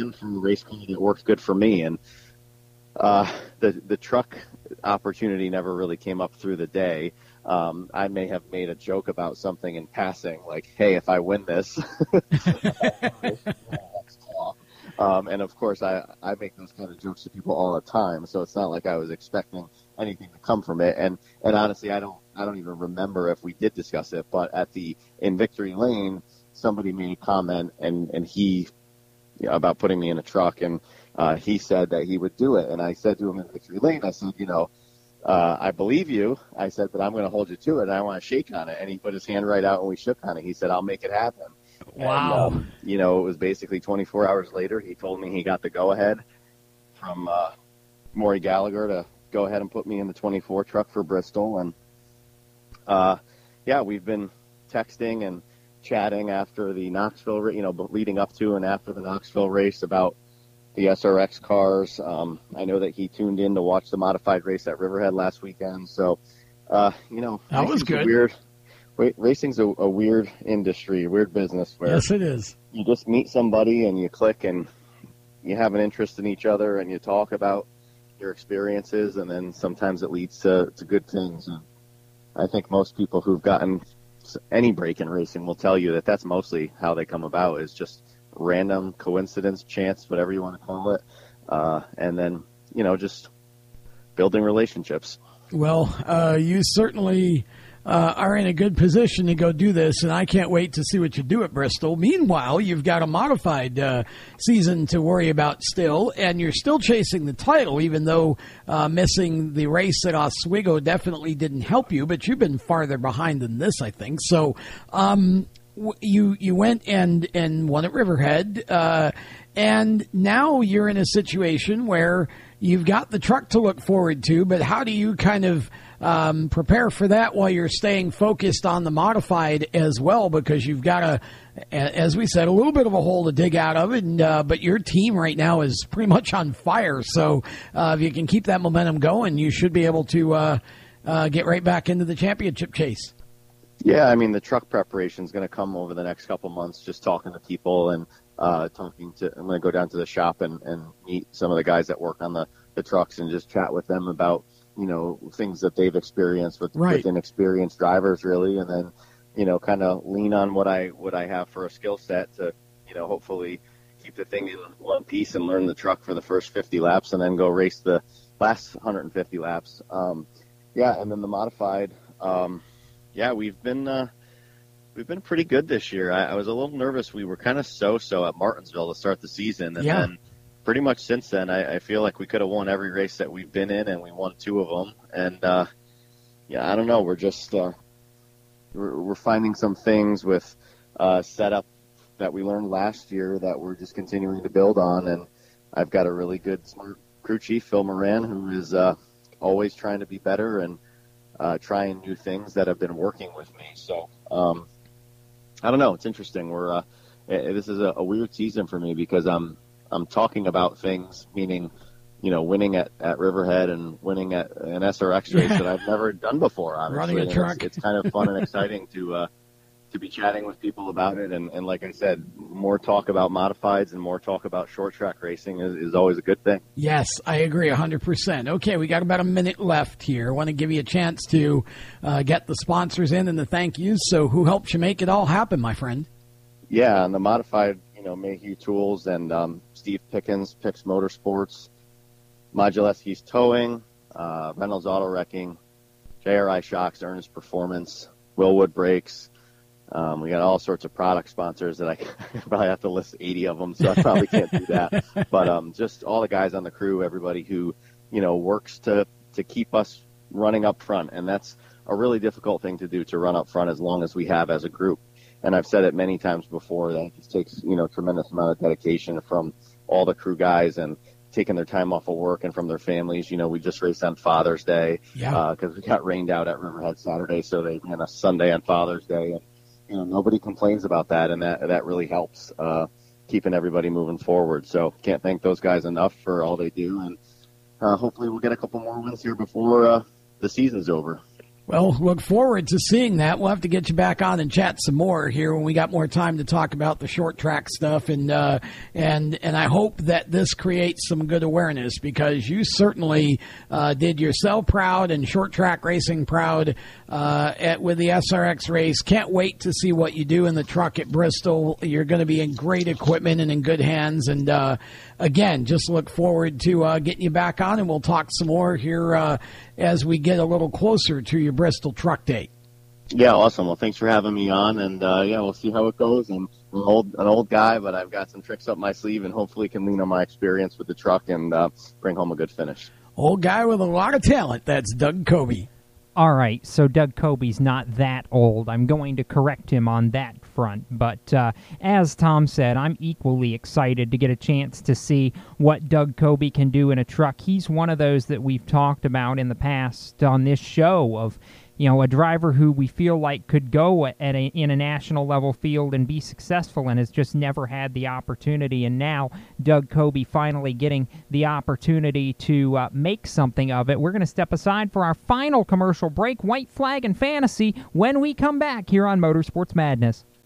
up with a race car that worked good for me. And uh, the the truck opportunity never really came up through the day. Um, I may have made a joke about something in passing, like, "Hey, if I win this." (laughs) Um, and of course, I, I make those kind of jokes to people all the time, so it's not like I was expecting anything to come from it. And and honestly, I don't I don't even remember if we did discuss it. But at the in Victory Lane, somebody made a comment, and and he about putting me in a truck, and uh, he said that he would do it. And I said to him in Victory Lane, I said, you know, uh, I believe you. I said, but I'm going to hold you to it, and I want to shake on it. And he put his hand right out, and we shook on it. He said, I'll make it happen. Wow. And, um, you know, it was basically 24 hours later. He told me he got the go ahead from uh, Maury Gallagher to go ahead and put me in the 24 truck for Bristol. And uh, yeah, we've been texting and chatting after the Knoxville, you know, leading up to and after the Knoxville race about the SRX cars. Um, I know that he tuned in to watch the modified race at Riverhead last weekend. So, uh, you know, that was good. Weird. Racing's a, a weird industry, weird business. Where yes, it is. You just meet somebody and you click and you have an interest in each other and you talk about your experiences, and then sometimes it leads to, to good things. And I think most people who've gotten any break in racing will tell you that that's mostly how they come about is just random coincidence, chance, whatever you want to call it, uh, and then you know just building relationships. Well, uh, you certainly uh, are in a good position to go do this, and I can't wait to see what you do at Bristol. Meanwhile, you've got a modified uh, season to worry about still, and you're still chasing the title, even though uh, missing the race at Oswego definitely didn't help you. But you've been farther behind than this, I think. So, um, you you went and and won at Riverhead, uh, and now you're in a situation where you've got the truck to look forward to. But how do you kind of um, prepare for that while you're staying focused on the modified as well, because you've got a, as we said, a little bit of a hole to dig out of, and uh, but your team right now is pretty much on fire. So uh, if you can keep that momentum going, you should be able to uh, uh get right back into the championship chase. Yeah, I mean the truck preparation is going to come over the next couple months. Just talking to people and uh, talking to, I'm going to go down to the shop and, and meet some of the guys that work on the the trucks and just chat with them about you know things that they've experienced with, right. with inexperienced drivers really and then you know kind of lean on what i what i have for a skill set to you know hopefully keep the thing in one piece and learn the truck for the first 50 laps and then go race the last 150 laps um, yeah and then the modified um, yeah we've been uh, we've been pretty good this year I, I was a little nervous we were kind of so so at martinsville to start the season and yeah. then pretty much since then, I, I feel like we could have won every race that we've been in, and we won two of them. And uh, yeah, I don't know. We're just uh, we're, we're finding some things with uh, setup that we learned last year that we're just continuing to build on. And I've got a really good smart crew chief, Phil Moran, who is uh, always trying to be better and uh, trying new things that have been working with me. So um, I don't know. It's interesting. We're uh, this is a, a weird season for me because I'm I'm talking about things, meaning, you know, winning at, at Riverhead and winning at an SRX race that I've never done before. Obviously, Running a truck. It's, it's, kind of fun and exciting to uh, to be chatting with people about it. And, and like I said, more talk about modifieds and more talk about short track racing is, is always a good thing. Yes, I agree 100%. Okay, we got about a minute left here. I want to give you a chance to uh, get the sponsors in and the thank yous. So, who helps you make it all happen, my friend? Yeah, on the modified you know, Mayhew Tools and um, Steve Pickens, Picks Motorsports, Modulewski's Towing, uh, Reynolds Auto Wrecking, JRI Shocks, Ernest Performance, Wilwood Brakes. Um, we got all sorts of product sponsors that I (laughs) probably have to list 80 of them, so I probably can't do that. (laughs) But um, just all the guys on the crew, everybody who, you know, works to, to keep us running up front. And that's a really difficult thing to do to run up front as long as we have as a group and I've said it many times before that it just takes you know tremendous amount of dedication from all the crew guys and taking their time off of work and from their families. You know, we just raced on Father's Day yeah. because uh, we got rained out at Riverhead Saturday, so they ran a Sunday on Father's Day, and you know nobody complains about that, and that that really helps uh, keeping everybody moving forward. So can't thank those guys enough for all they do, and uh, hopefully we'll get a couple more wins here before uh, the season's over. Well, look forward to seeing that. We'll have to get you back on and chat some more here when we got more time to talk about the short track stuff, and uh, and and I hope that this creates some good awareness because you certainly uh, did yourself proud and short track racing proud uh, at with the SRX race. Can't wait to see what you do in the truck at Bristol. You're going to be in great equipment and in good hands, and uh, again, just look forward to uh, getting you back on, and we'll talk some more here uh, as we get a little closer to your Bristol truck date. Yeah, awesome. Well, thanks for having me on, and uh, yeah, we'll see how it goes. And I'm an old, an old guy, but I've got some tricks up my sleeve, and hopefully can lean on my experience with the truck and uh, bring home a good finish. Old guy with a lot of talent. That's Doug Coby. All right, so Doug Coby's not that old. I'm going to correct him on that front. But uh, as Tom said, I'm equally excited to get a chance to see what Doug Coby can do in a truck. He's one of those that we've talked about in the past on this show of you know, a driver who we feel like could go at a, in a national level field and be successful and has just never had the opportunity. And now Doug Coby finally getting the opportunity to uh, make something of it. We're going to step aside for our final commercial break, White Flag and Fantasy, when we come back here on Motorsports Madness.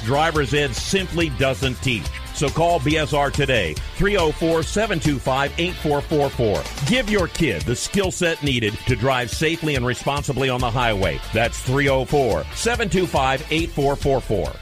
driver's ed simply doesn't teach. So call BSR today, 304 725 8444. Give your kid the skill set needed to drive safely and responsibly on the highway. That's 304 725 8444.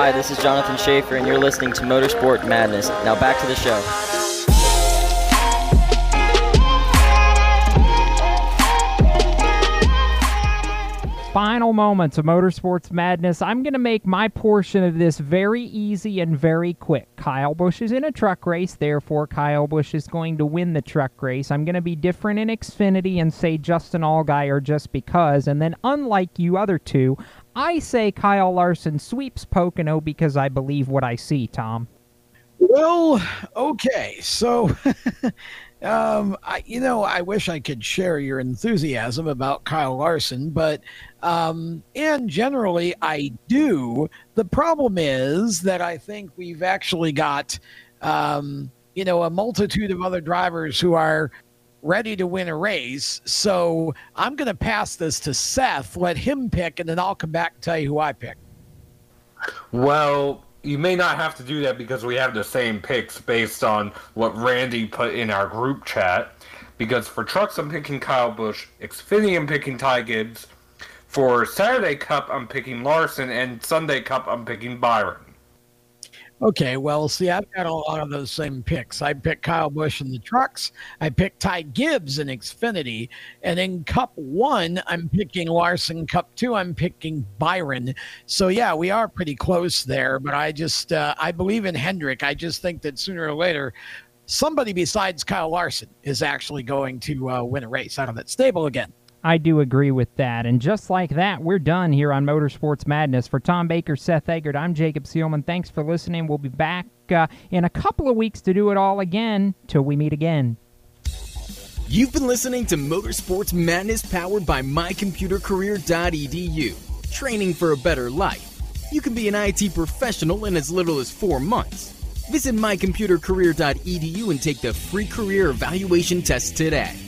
Hi, this is Jonathan Schaefer, and you're listening to Motorsport Madness. Now back to the show. Final moments of Motorsports Madness. I'm going to make my portion of this very easy and very quick. Kyle Busch is in a truck race, therefore, Kyle Busch is going to win the truck race. I'm going to be different in Xfinity and say Justin Allgaier just because. And then, unlike you other two, I say Kyle Larson sweeps Pocono because I believe what I see, Tom. Well, okay. So, (laughs) um, I, you know, I wish I could share your enthusiasm about Kyle Larson, but, um, and generally I do. The problem is that I think we've actually got, um, you know, a multitude of other drivers who are ready to win a race. So I'm going to pass this to Seth, let him pick, and then I'll come back and tell you who I pick. Well, you may not have to do that because we have the same picks based on what Randy put in our group chat. Because for trucks, I'm picking Kyle Busch. Xfinity, I'm picking Ty Gibbs. For Saturday Cup, I'm picking Larson. And Sunday Cup, I'm picking Byron. Okay, well, see, I've got a lot of those same picks. I picked Kyle Busch in the trucks. I picked Ty Gibbs in Xfinity. And in Cup one, I'm picking Larson. Cup two, I'm picking Byron. So, yeah, we are pretty close there. But I just, uh, I believe in Hendrick. I just think that sooner or later, somebody besides Kyle Larson is actually going to uh, win a race out of that stable again. I do agree with that. And just like that, we're done here on Motorsports Madness. For Tom Baker, Seth Eggert, I'm Jacob Seelman. Thanks for listening. We'll be back uh, in a couple of weeks to do it all again. Till we meet again. You've been listening to Motorsports Madness powered by mycomputercareer.edu. Training for a better life. You can be an IT professional in as little as four months. Visit mycomputercareer.edu and take the free career evaluation test today.